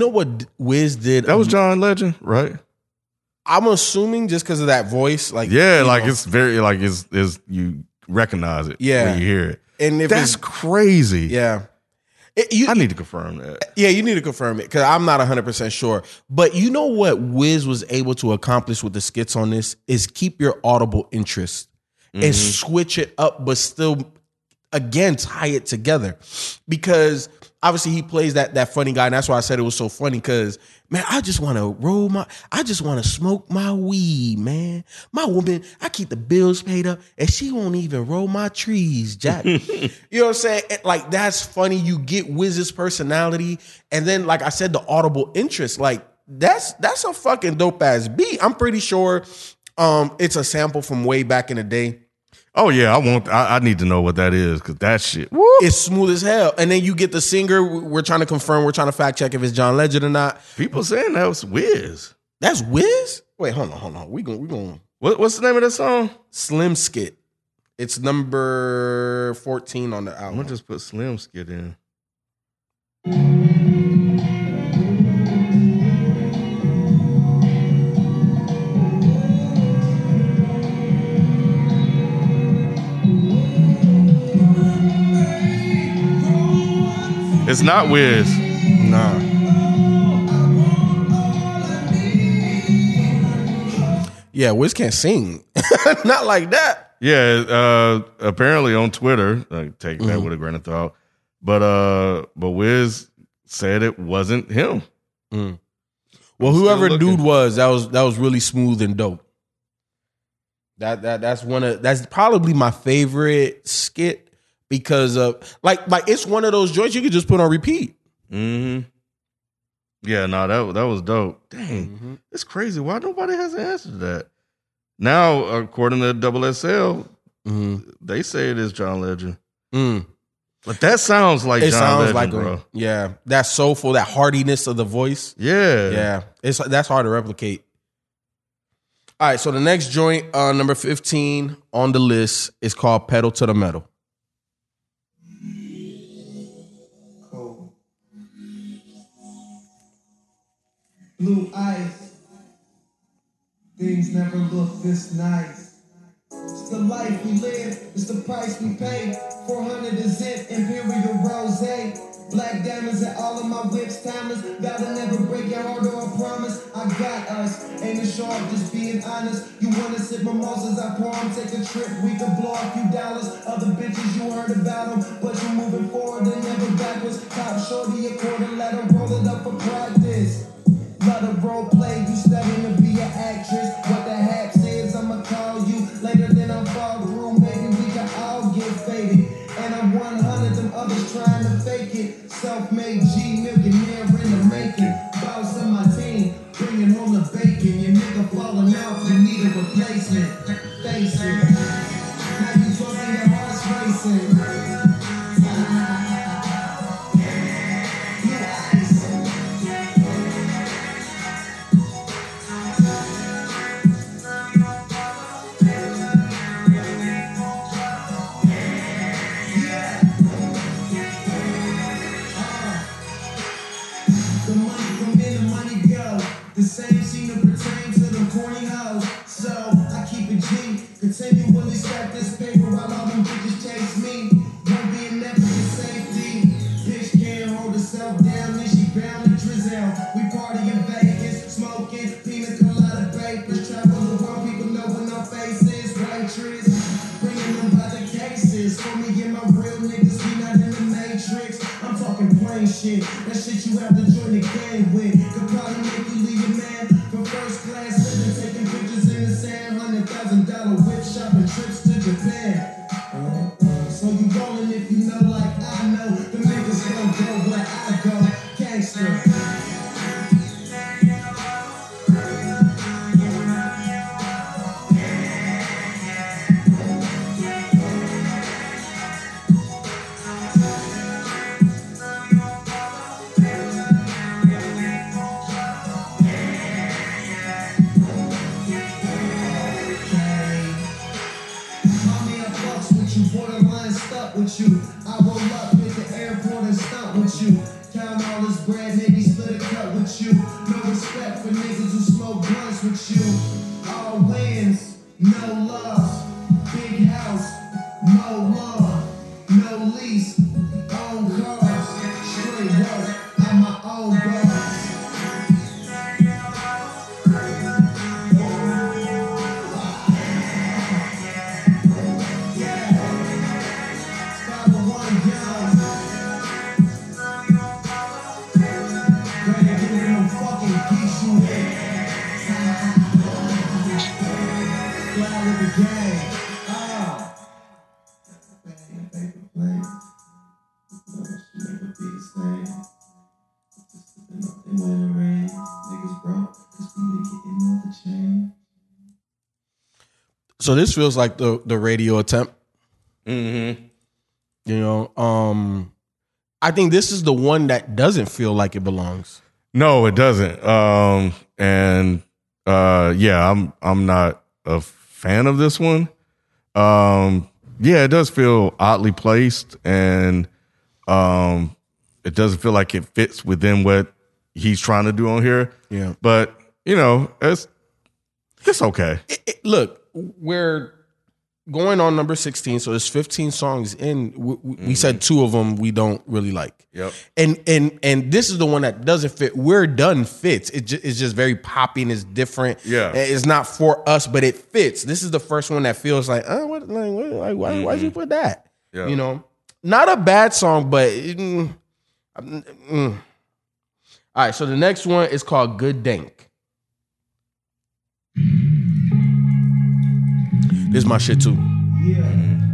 Speaker 3: know what
Speaker 1: Wiz did?
Speaker 2: That was John Legend, right?
Speaker 1: I'm assuming just because of that voice, like
Speaker 2: Yeah, like
Speaker 1: know,
Speaker 2: it's very like it's is you recognize it
Speaker 1: Yeah.
Speaker 2: when you hear it.
Speaker 1: and if
Speaker 2: That's crazy.
Speaker 1: yeah, It- you,
Speaker 2: I need to confirm that.
Speaker 1: Yeah, you need to confirm it because I'm not 100% sure. But you know what Wiz was able to accomplish with the skits on this is keep your audible interest and mm-hmm. switch it up, but still, again, tie it together. Because obviously he plays that that funny guy, and that's why I said it was so funny. Because man, I just want to roll my, I just want to smoke my weed, man. My woman, I keep the bills paid up, and she won't even roll my trees, Jack. you know what I'm saying? Like that's funny. You get Wiz's personality, and then like I said, the audible interest. Like that's that's a fucking dope ass beat. I'm pretty sure um it's a sample from way back in the day.
Speaker 2: Oh yeah, I want. I, I need to know what that is because that shit. Woo.
Speaker 1: It's smooth as hell. And then you get the singer. We're trying to confirm. We're trying to fact check if it's John Legend or not.
Speaker 2: People saying that was Wiz.
Speaker 1: That's Wiz. Wait, hold on, hold on. We going we going
Speaker 2: What, what's the name of that song?
Speaker 1: Slim Skit. It's number fourteen on the
Speaker 2: I'm
Speaker 1: album.
Speaker 2: gonna just put Slim Skit in. It's not Wiz.
Speaker 1: Nah. Yeah, Wiz can't sing. Not like that.
Speaker 2: Yeah, uh, apparently on Twitter, like, take that
Speaker 1: Mm-hmm.
Speaker 2: with a grain of salt. But uh, but Wiz said it wasn't him.
Speaker 1: Well,
Speaker 2: still
Speaker 1: whoever dude was, that was that was really smooth and dope. That that that's one of that's probably my favorite skit because of like like it's one of those joints you could just put on repeat.
Speaker 2: hmm Yeah, no, that that was dope. Dang,
Speaker 1: Mm-hmm.
Speaker 2: it's crazy. Why nobody has an answer to that? Now, according to Double XL,
Speaker 1: Mm-hmm.
Speaker 2: they say it is John Legend.
Speaker 1: Mm.
Speaker 2: But that sounds like
Speaker 1: It
Speaker 2: John
Speaker 1: sounds
Speaker 2: Legend,
Speaker 1: like
Speaker 2: bro.
Speaker 1: a, yeah, that soulful, that heartiness of the voice.
Speaker 2: Yeah,
Speaker 1: Yeah, it's that's hard to replicate. All right, so the next joint, uh, number fifteen on the list, is called "Pedal to the Metal."
Speaker 3: Blue eyes. Things never look this nice. It's the life we live, it's the price we pay. 400 is it, Imperial Rose. Black diamonds and all of my whips, timers. Gotta never break your heart or a promise. I got us, ain't it sharp, just being honest. You wanna sip mimosas, I pour 'em, take a trip, we could blow a few dollars. Other bitches, you heard about them, but you're moving forward and never backwards. Top shorty, a quarter, let 'em roll it up for practice. Let her role play, you studying to be an actress. So this
Speaker 1: feels like the the radio attempt.
Speaker 2: Mm-hmm.
Speaker 1: You know, um, I think this is the one that doesn't feel like it belongs.
Speaker 2: No, it doesn't. Um, and uh, yeah, I'm I'm not a fan of this one. Um, yeah, it does feel oddly placed, and um, it doesn't feel like it fits within what he's trying to do on here.
Speaker 1: Yeah.
Speaker 2: But you know, it's it's okay.
Speaker 1: It- it- look, we're
Speaker 3: going on number 16 so there's 15 songs in. We, we mm-hmm. said two of them we don't really like.
Speaker 2: Yep.
Speaker 3: And and and this is the one that doesn't fit. We're done fits. It ju- it's just very poppy and it's different.
Speaker 2: Yeah.
Speaker 3: It's not for us but it fits. This is the first one that feels like oh what like, what, like why, mm-hmm. why'd you mm-hmm. put that?
Speaker 2: Yeah.
Speaker 3: you know? Not a bad song but mm, mm. all right so the next one is called good dank. This is my shit too.
Speaker 1: Yeah.
Speaker 3: Mm-hmm.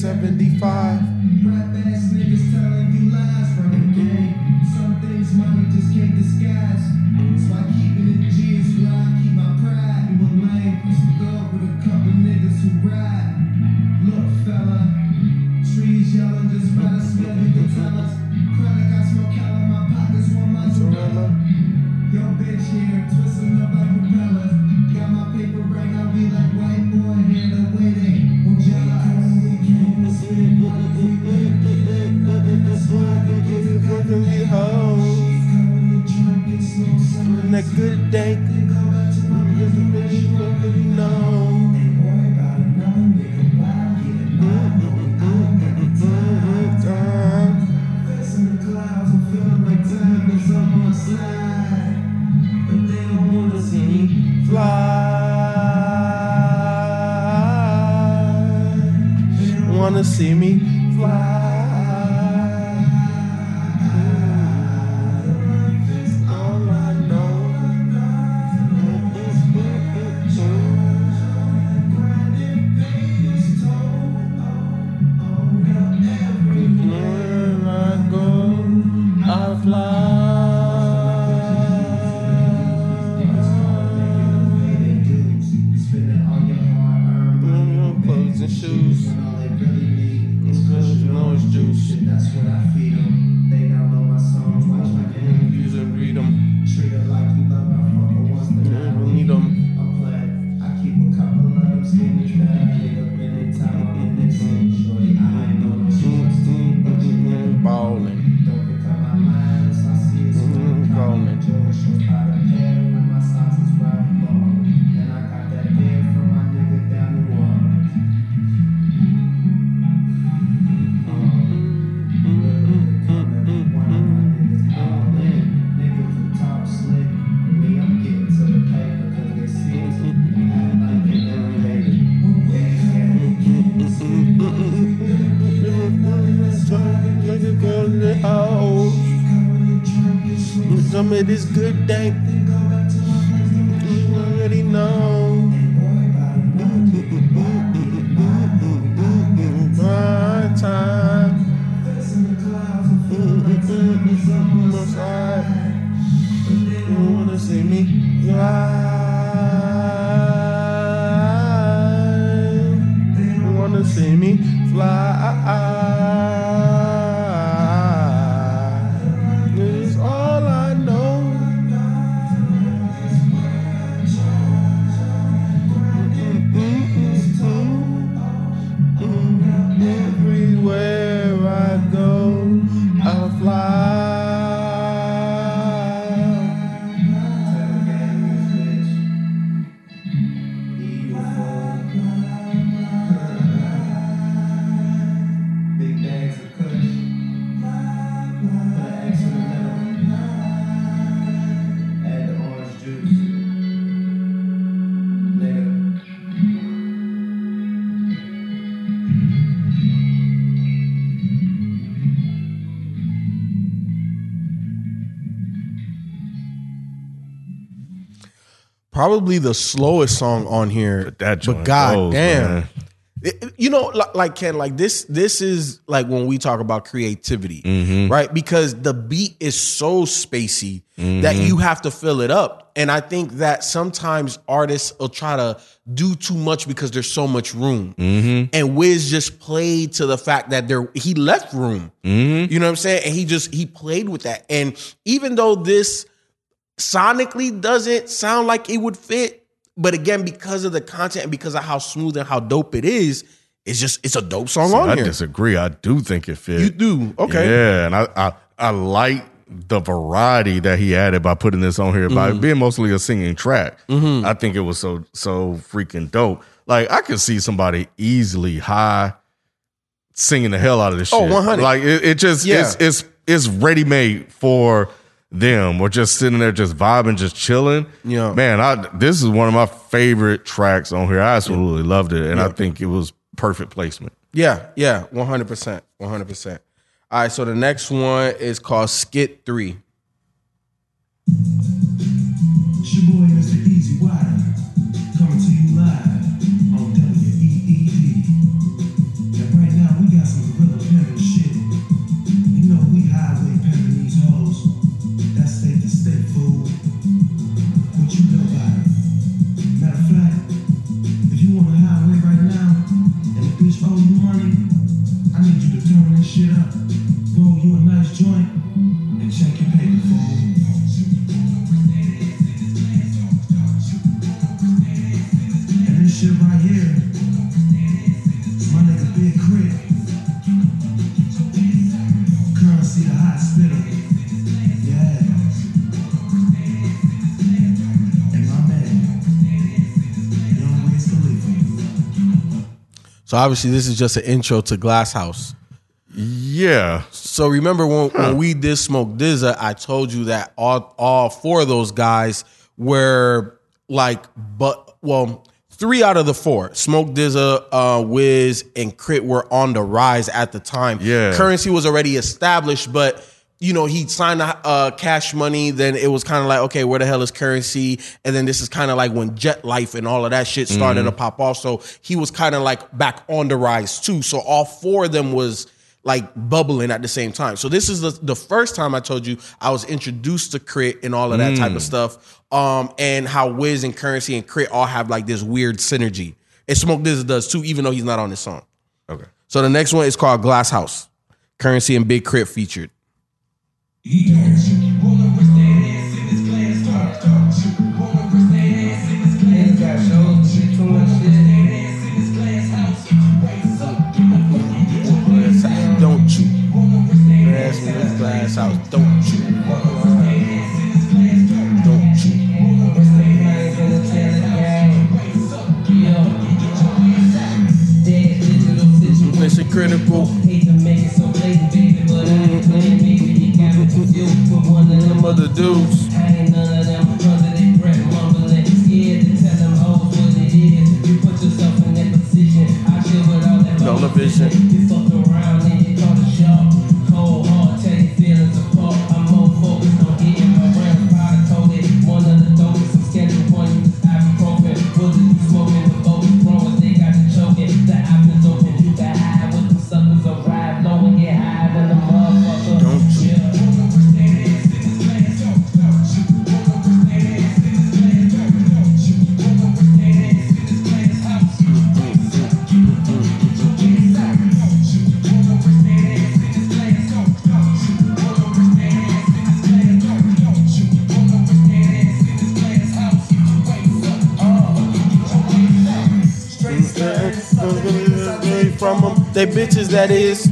Speaker 3: 75.
Speaker 1: Probably the slowest song on here.
Speaker 2: But that
Speaker 1: but god
Speaker 2: goes,
Speaker 1: damn.
Speaker 2: man.
Speaker 1: It- it- you know, like, like Ken, like this, this is like when we talk about creativity,
Speaker 2: Mm-hmm.
Speaker 1: right? Because the beat is so spacey that
Speaker 2: Mm-hmm.
Speaker 1: you have to fill it up. And I think that sometimes artists will try to do too much because there's so much room.
Speaker 2: Mm-hmm.
Speaker 1: And Wiz just played to the fact that there he left room.
Speaker 2: Mm-hmm.
Speaker 1: You know what I'm saying? And he just he played with that. And even though this sonically doesn't sound like it would fit, but again, because of the content and because of how smooth and how dope it is, it's just it's a dope song on
Speaker 2: I
Speaker 1: here.
Speaker 2: I disagree. I do think it fits.
Speaker 1: You do okay.
Speaker 2: Yeah, and I, I I like the variety that he added by putting this on here by
Speaker 1: Mm-hmm.
Speaker 2: being mostly a singing track. I think it was so so freaking dope. Like I could see somebody easily high singing the hell out of this
Speaker 1: Oh,
Speaker 2: shit.
Speaker 1: 100.
Speaker 2: Like it, it just
Speaker 1: Yeah.
Speaker 2: it's it's it's ready made for them or just sitting there just vibing, just chilling.
Speaker 1: Yeah.
Speaker 2: Man, I this is one of my favorite tracks on here. I absolutely yeah. loved it. And yeah. I think it was perfect placement.
Speaker 1: Yeah, yeah, 100%. 100%. All right, so the next one is called Skit
Speaker 3: 3. This shit up. You a nice joint, and check your paper. And this shit right here my nigga Big Crit. Curren$y the
Speaker 1: So obviously, this is just an intro to Glass House.
Speaker 2: Yeah.
Speaker 1: So remember when, when we did Smoke DZA, I told you that all all four of those guys were like, but well, three out of the four, Smoke DZA, uh, Wiz, and K.R.I.T. were on the rise at the time.
Speaker 2: Yeah.
Speaker 1: Curren$y was already established, but. You know, he signed uh, Cash Money. Then it was kind of like, okay, where the hell is Curren$y? And then this is kind of like when Jet Life and all of that shit started to pop off. So he was kind of like back on the rise too. So all four of them was like bubbling at the same time. So this is the, the first time I told you I was introduced to K.R.I.T. and all of that type of stuff. Um, and how Wiz and Curren$y and K.R.I.T. all have like this weird synergy. And Smoke DZA does too, even though he's not on this song.
Speaker 2: Okay.
Speaker 1: So the next one is called Glass House. Curren$y and Big K.R.I.T. featured. Don't glass house. Don't you? Don't you? Mission critical. Them other dudes. Television. From them, they bitches that is.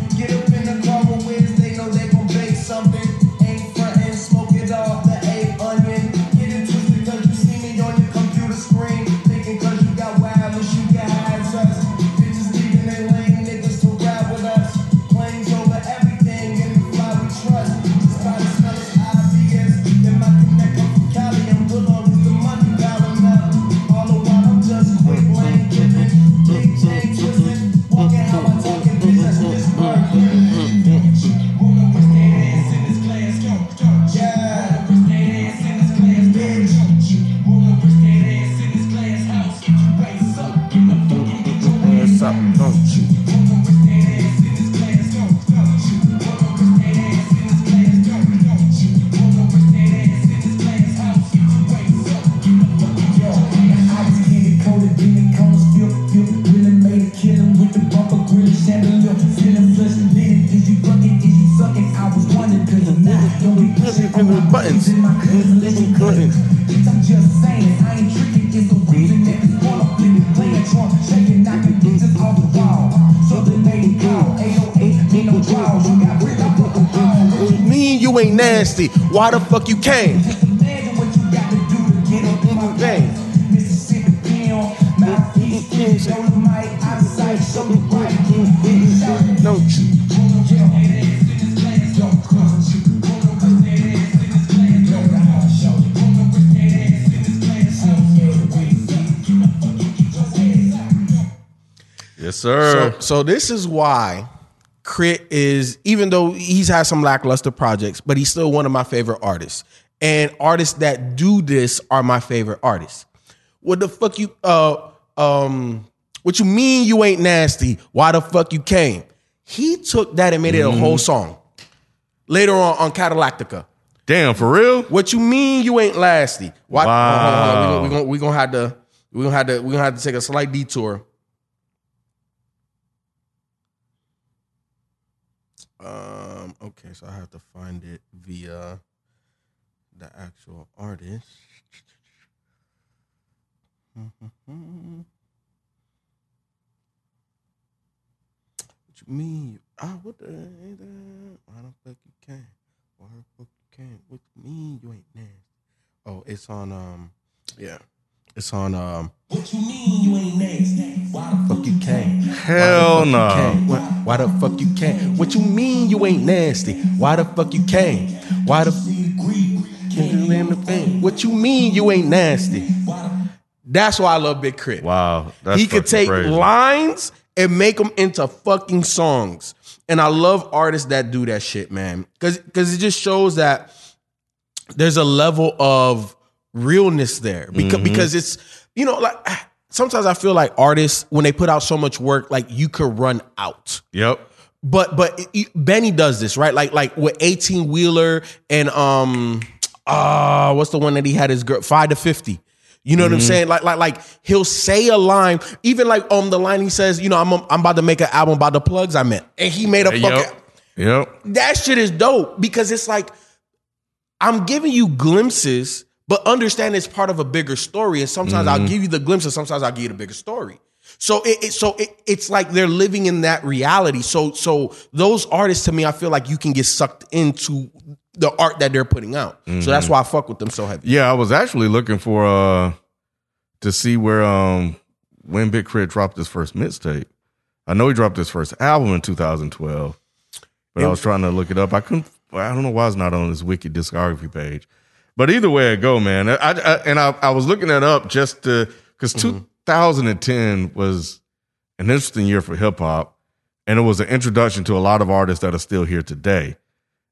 Speaker 3: Of sight, show me right. Shout
Speaker 1: Don't you?
Speaker 2: Yes, sir.
Speaker 1: So, so this is why K.R.I.T. is, even though he's had some lackluster projects, but he's still one of my favorite artists. And artists that do this are my favorite artists. What the fuck you uh um what you mean you ain't nasty? Why the fuck you came? He took that and made it a whole song. Later on on Cadillactica.
Speaker 2: Damn, for real?
Speaker 1: What you mean you ain't nasty? Why?
Speaker 2: Wow.
Speaker 1: Hold on, hold on. We gonna we gonna have to we gonna have to we gonna have to take a slight detour. Um. Okay, so I have to find it via the actual artist. What you mean? Ah, what the? Why the fuck you came? Why the fuck you came? What you mean you ain't nasty? Oh, it's on um, yeah, it's on um.
Speaker 3: What you mean you ain't nasty? Why the
Speaker 1: Fuck you came.
Speaker 2: Hell
Speaker 1: Why the fuck you
Speaker 2: no.
Speaker 1: came? Why, why the fuck you came? What you mean you ain't nasty? Why the fuck you came? Why the fuck what you mean you ain't nasty? That's why I love Big Crit.
Speaker 2: Wow. That's
Speaker 1: he could take
Speaker 2: crazy.
Speaker 1: lines and make them into fucking songs. And I love artists that do that shit, man. Cause cause it just shows that there's a level of realness there. Because
Speaker 2: Mm-hmm.
Speaker 1: because it's, you know, like sometimes I feel like artists, when they put out so much work, like you could run out.
Speaker 2: Yep.
Speaker 1: But but it- it- Benny does this, right? Like like with 18 Wheeler and um uh what's the one that he had his girl 5 to 50. You know what I'm
Speaker 2: Mm-hmm.
Speaker 1: saying? Like like like he'll say a line, even like um the line he says, you know, I'm I'm about to make an album about the plugs I met. And he made a fucking
Speaker 2: Yep. Yep.
Speaker 1: that shit is dope because it's like I'm giving you glimpses, but understand it's part of a bigger story. And sometimes
Speaker 2: Mm-hmm.
Speaker 1: I'll give you the glimpses, sometimes I'll give you the bigger story. So it, it so it, it's like they're living in that reality. So so those artists to me, I feel like you can get sucked into the art that they're putting out. So
Speaker 2: Mm-hmm.
Speaker 1: that's why I fuck with them so heavy.
Speaker 2: Yeah, I was actually looking for uh to see where um when Big K.R.I.T. dropped his first mixtape. I know he dropped his first album in 2012, but I was trying to look it up. I couldn't. I don't know why it's not on his wiki discography page. But either way I go, man. I, I and I, I was looking that up just to because mm-hmm. 2010 was an interesting year for hip hop, and it was an introduction to a lot of artists that are still here today.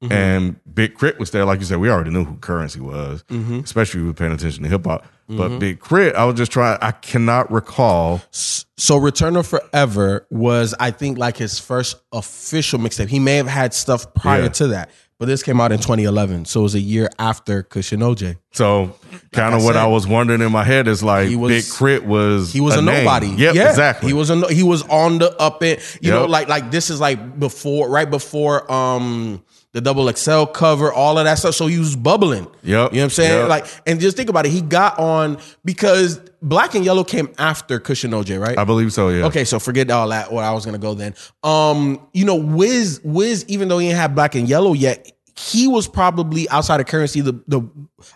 Speaker 2: Mm-hmm. And Big K.R.I.T. was there, like you said. We already knew who Curren$y was, mm-hmm. especially if we were paying attention to hip hop. But Big K.R.I.T., I was just trying. I cannot recall.
Speaker 1: So Return of 4Eva was, I think, like his first official mixtape. He may have had stuff prior
Speaker 2: Yeah.
Speaker 1: to that, but this came out in 2011. So it was a year after Kush and OJ.
Speaker 2: So kind of what I was wondering in my head is like
Speaker 1: He was-
Speaker 2: Big K.R.I.T. was
Speaker 1: He was a,
Speaker 2: name.
Speaker 1: nobody.
Speaker 2: Yep,
Speaker 1: yeah,
Speaker 2: exactly.
Speaker 1: He was a no- he was on the up and you know like like this is like before right before um the double XL cover, all of that stuff. So he was bubbling.
Speaker 2: Yep.
Speaker 1: You know what I'm saying?
Speaker 2: Yep.
Speaker 1: Like, and just think about it. He got on because Black and Yellow came after Kush and OJ, right?
Speaker 2: I believe so. Yeah.
Speaker 1: Okay, so forget all that. Where I was gonna go then. Um, you know, Wiz, Wiz, even though he didn't have black and yellow yet, he was probably outside of Curren$y the the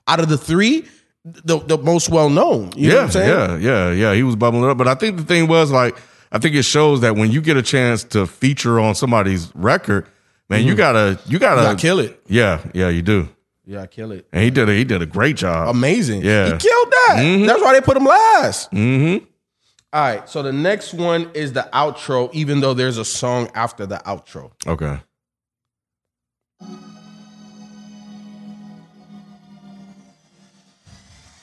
Speaker 1: out of the three, the the most well known. You know what
Speaker 2: yeah,
Speaker 1: I'm saying?
Speaker 2: yeah, yeah, yeah. He was bubbling up, but I think the thing was like, I think it shows that when you get a chance to feature on somebody's record, man, you gotta, you gotta,
Speaker 1: Mm-hmm. You gotta kill it.
Speaker 2: Yeah, yeah, you do.
Speaker 1: Yeah, kill it.
Speaker 2: And he did, a, he did a great job.
Speaker 1: Amazing.
Speaker 2: Yeah.
Speaker 1: He killed that. That's why they put him last.
Speaker 2: mm-hmm.
Speaker 1: All right. So the next one is the outro, even though there's a song after the outro.
Speaker 2: Okay.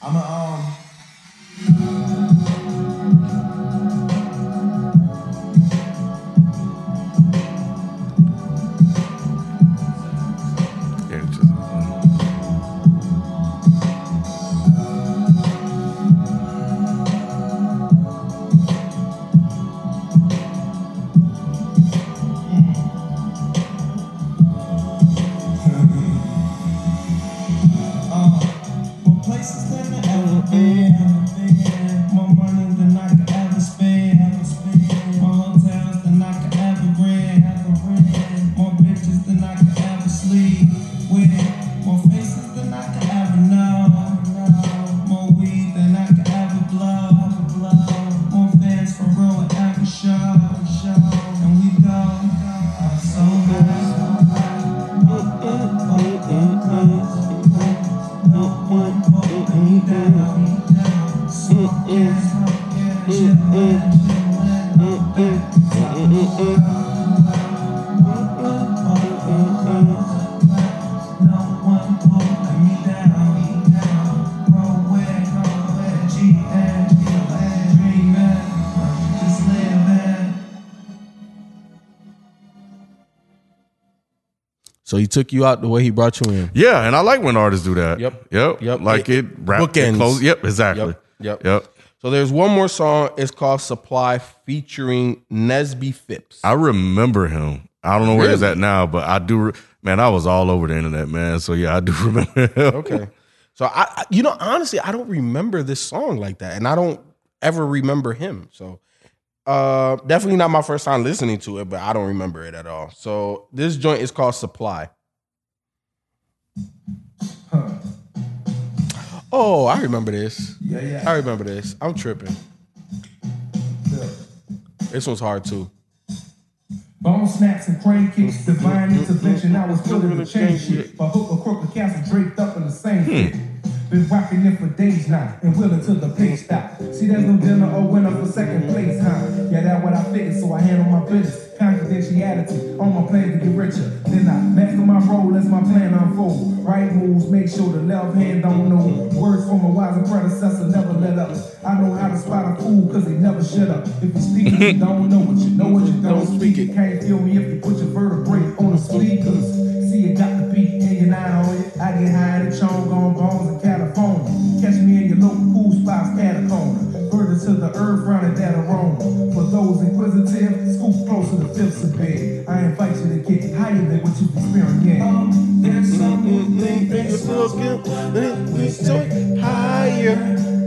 Speaker 3: I'm a um.
Speaker 1: Took you out the way he brought you in.
Speaker 2: Yeah, and I like when artists do that.
Speaker 1: Yep.
Speaker 2: Yep.
Speaker 1: Yep.
Speaker 2: Like
Speaker 1: It-
Speaker 2: it, wrap it
Speaker 1: bookends.
Speaker 2: close. Yep, exactly.
Speaker 1: Yep. Yep.
Speaker 2: Yep.
Speaker 1: So there's one more song. It's called Supply featuring Nesby Phipps.
Speaker 2: I remember him. I don't know where he's at now, but I do. re- Man, I was all over the internet, man. So yeah, I do remember him.
Speaker 1: Okay. So I, I- you know, honestly, I don't remember this song like that, and I don't ever remember him. So, uh, definitely not my first time listening to it, but I don't remember it at all. So this joint is called Supply. Oh, I remember this.
Speaker 4: Yeah, yeah.
Speaker 1: I remember this. I'm tripping. This one's hard too.
Speaker 4: Bone snaps and crane kicks, divine hmm. intervention. I was willing to change shit. By hook or crook, a castle draped up in the same hmm. fit. Been rocking it for days now, and willing to the pace stop. See, there's no dinner or winner for second place, huh? Yeah, that's what I figured, so I handle my business. Confidentiality on my plan to get richer. Then I master my role as my plan unfold. Right moves, make sure the left hand don't know. Words from a wiser predecessor never let up. I know how to spot a fool, cause they never shut up. If you speak it, you don't know what you know what you don't speak it. Can't feel me if you put your vertebrae on the speakers. See, it got the beat and you're not on it. I get high at chong on bones in California. Catch me in your local cool spots, catacomb. Further to the earth, round at that aroma. For those inquisitive, scoop closer to fifths a bit. I invite you to get higher than what you've experienced. Um, there's some things we stay higher.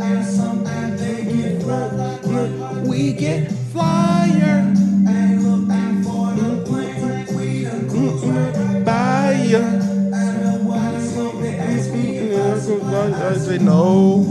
Speaker 4: And some they get rough.
Speaker 1: We get flyer
Speaker 4: Ain't looking for the plane. We done cruise right
Speaker 1: by ya.
Speaker 4: And what smoke they ask me if I
Speaker 1: I say no.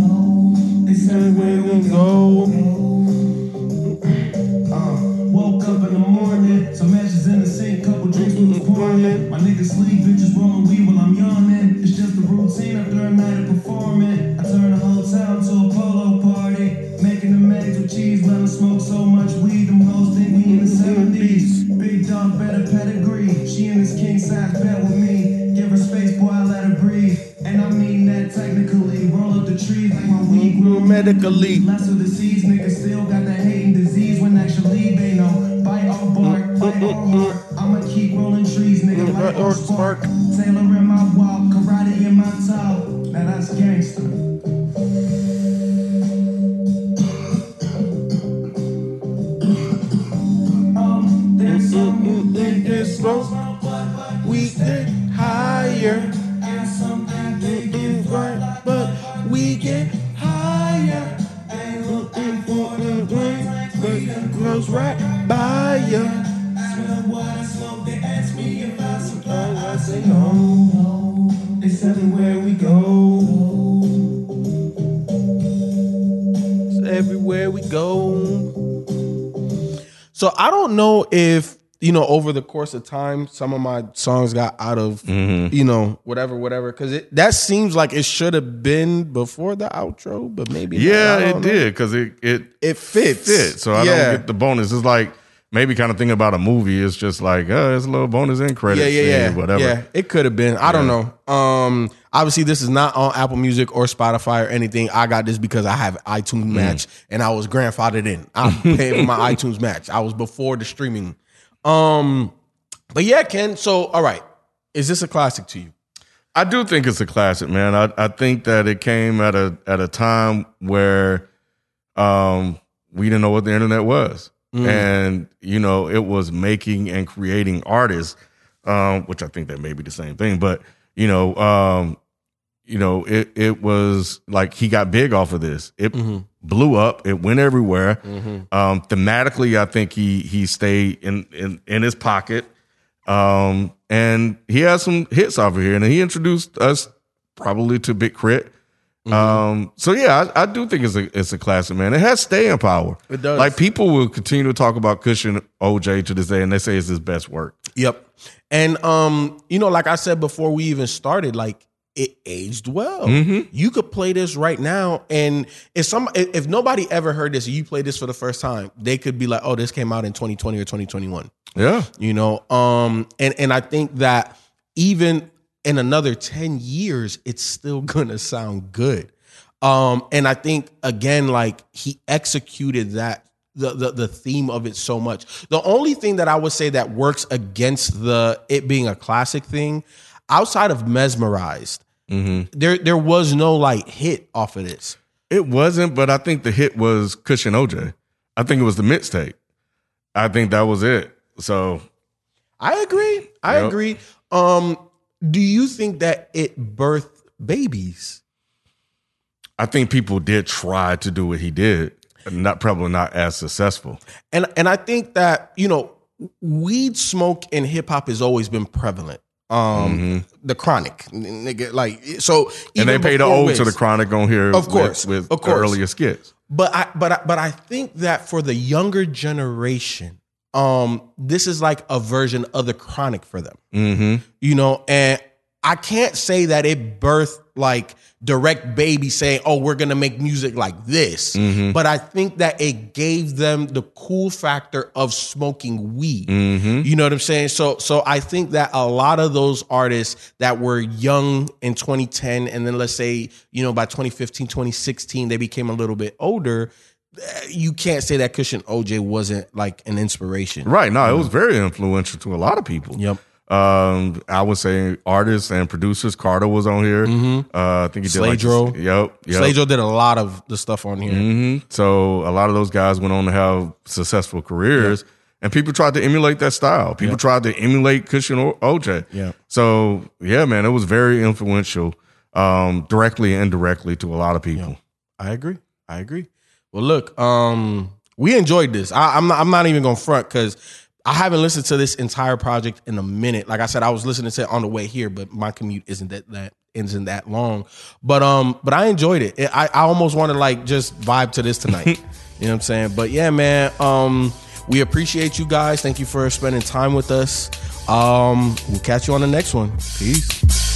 Speaker 4: You
Speaker 1: know over the course of time some of my songs got out of
Speaker 2: Mm-hmm.
Speaker 1: you know whatever whatever because it that seems like it should have been before the outro, but maybe
Speaker 2: Yeah, it
Speaker 1: know.
Speaker 2: did because it it
Speaker 1: It fits.
Speaker 2: fit. So I
Speaker 1: Yeah.
Speaker 2: don't get the bonus. It's like maybe kind of thinking about a movie. It's just like, uh, it's a little bonus in credits.
Speaker 1: Yeah, yeah, yeah.
Speaker 2: Whatever.
Speaker 1: Yeah, it could have been. I don't know. Um, obviously, this is not on Apple Music or Spotify or anything. I got this because I have iTunes
Speaker 2: Mm.
Speaker 1: Match and I was grandfathered in. I'm paying for my iTunes Match. I was before the streaming. Um, but yeah, Ken. So, all right, is this a classic to you?
Speaker 2: I do think it's a classic, man. I, I think that it came at a at a time where um, we didn't know what the internet was, and you know it was making and creating artists, um, which I think that may be the same thing. But you know, um, you know, it it was like he got big off of this. It blew up. It went everywhere. Um, thematically, I think he he stayed in in in his pocket. Um, and he has some hits over here, and he introduced us probably to Big Crit. Um, so yeah, I, I do think it's a it's a classic, man. It has staying power.
Speaker 1: It does.
Speaker 2: Like people will continue to talk about Kush and OJ to this day, and they say it's his best work.
Speaker 1: Yep. And um, you know, like I said before we even started, like it aged well. You could play this right now, and if some if if nobody ever heard this, you play this for the first time, they could be like, "Oh, this came out in 2020 or 2021."
Speaker 2: Yeah,
Speaker 1: You know, um, and and I think that even in another 10 years, it's still gonna sound good. Um, and I think again, like he executed that the, the the theme of it so much. The only thing that I would say that works against the it being a classic thing, outside of mesmerized, there there was no like hit off of this.
Speaker 2: it wasn't, but I think the hit was Kush and OJ. I think it was the mixtape. I think that was it. So
Speaker 1: I agree. I
Speaker 2: Yep.
Speaker 1: agree. Um, do you think that it birthed babies?
Speaker 2: I think people did try to do what he did, not probably not as successful.
Speaker 1: And and I think that you know, weed smoke in hip hop has always been prevalent. Um, the chronic, nigga, like so.
Speaker 2: Mm-hmm. And they paid the ode to the chronic on here,
Speaker 1: Of course,
Speaker 2: with, with
Speaker 1: of course.
Speaker 2: the earlier skits.
Speaker 1: But I but I, but I think that for the younger generation, um, this is like a version of the chronic for them.
Speaker 2: Mm-hmm.
Speaker 1: You know, and I can't say that it birthed like direct baby saying, "Oh, we're gonna make music like this,"
Speaker 2: Mm-hmm.
Speaker 1: but I think that it gave them the cool factor of smoking weed.
Speaker 2: Mm-hmm.
Speaker 1: You know what I'm saying? So, so I think that a lot of those artists that were young in 2010, and then let's say you know by 2015, 2016, they became a little bit older. eh, You can't say that Kush and OJ wasn't like an inspiration.
Speaker 2: Right. No, it was very influential to a lot of people.
Speaker 1: Yep.
Speaker 2: Um, I would say artists and producers. Cardo was on here. Uh, I think he did like Sledgren. Yep. yep.
Speaker 1: Sledgren did a lot of the stuff on here.
Speaker 2: hmm So a lot of those guys went on to have successful careers, and people tried to emulate that style. People tried to emulate Kush and O- OJ.
Speaker 1: Yeah.
Speaker 2: So yeah, man, it was very influential, um, directly and indirectly to a lot of people.
Speaker 1: I agree. I agree. Well, look, um, we enjoyed this. I, I'm not. I'm not even gonna front because I haven't listened to this entire project in a minute. Like I said, I was listening to it on the way here, but my commute isn't that that isn't that long. But um, but I enjoyed it. It- I I almost want to like just vibe to this tonight. you know what I'm saying? But yeah, man. Um, we appreciate you guys. Thank you for spending time with us. Um, we'll catch you on the next one. Peace.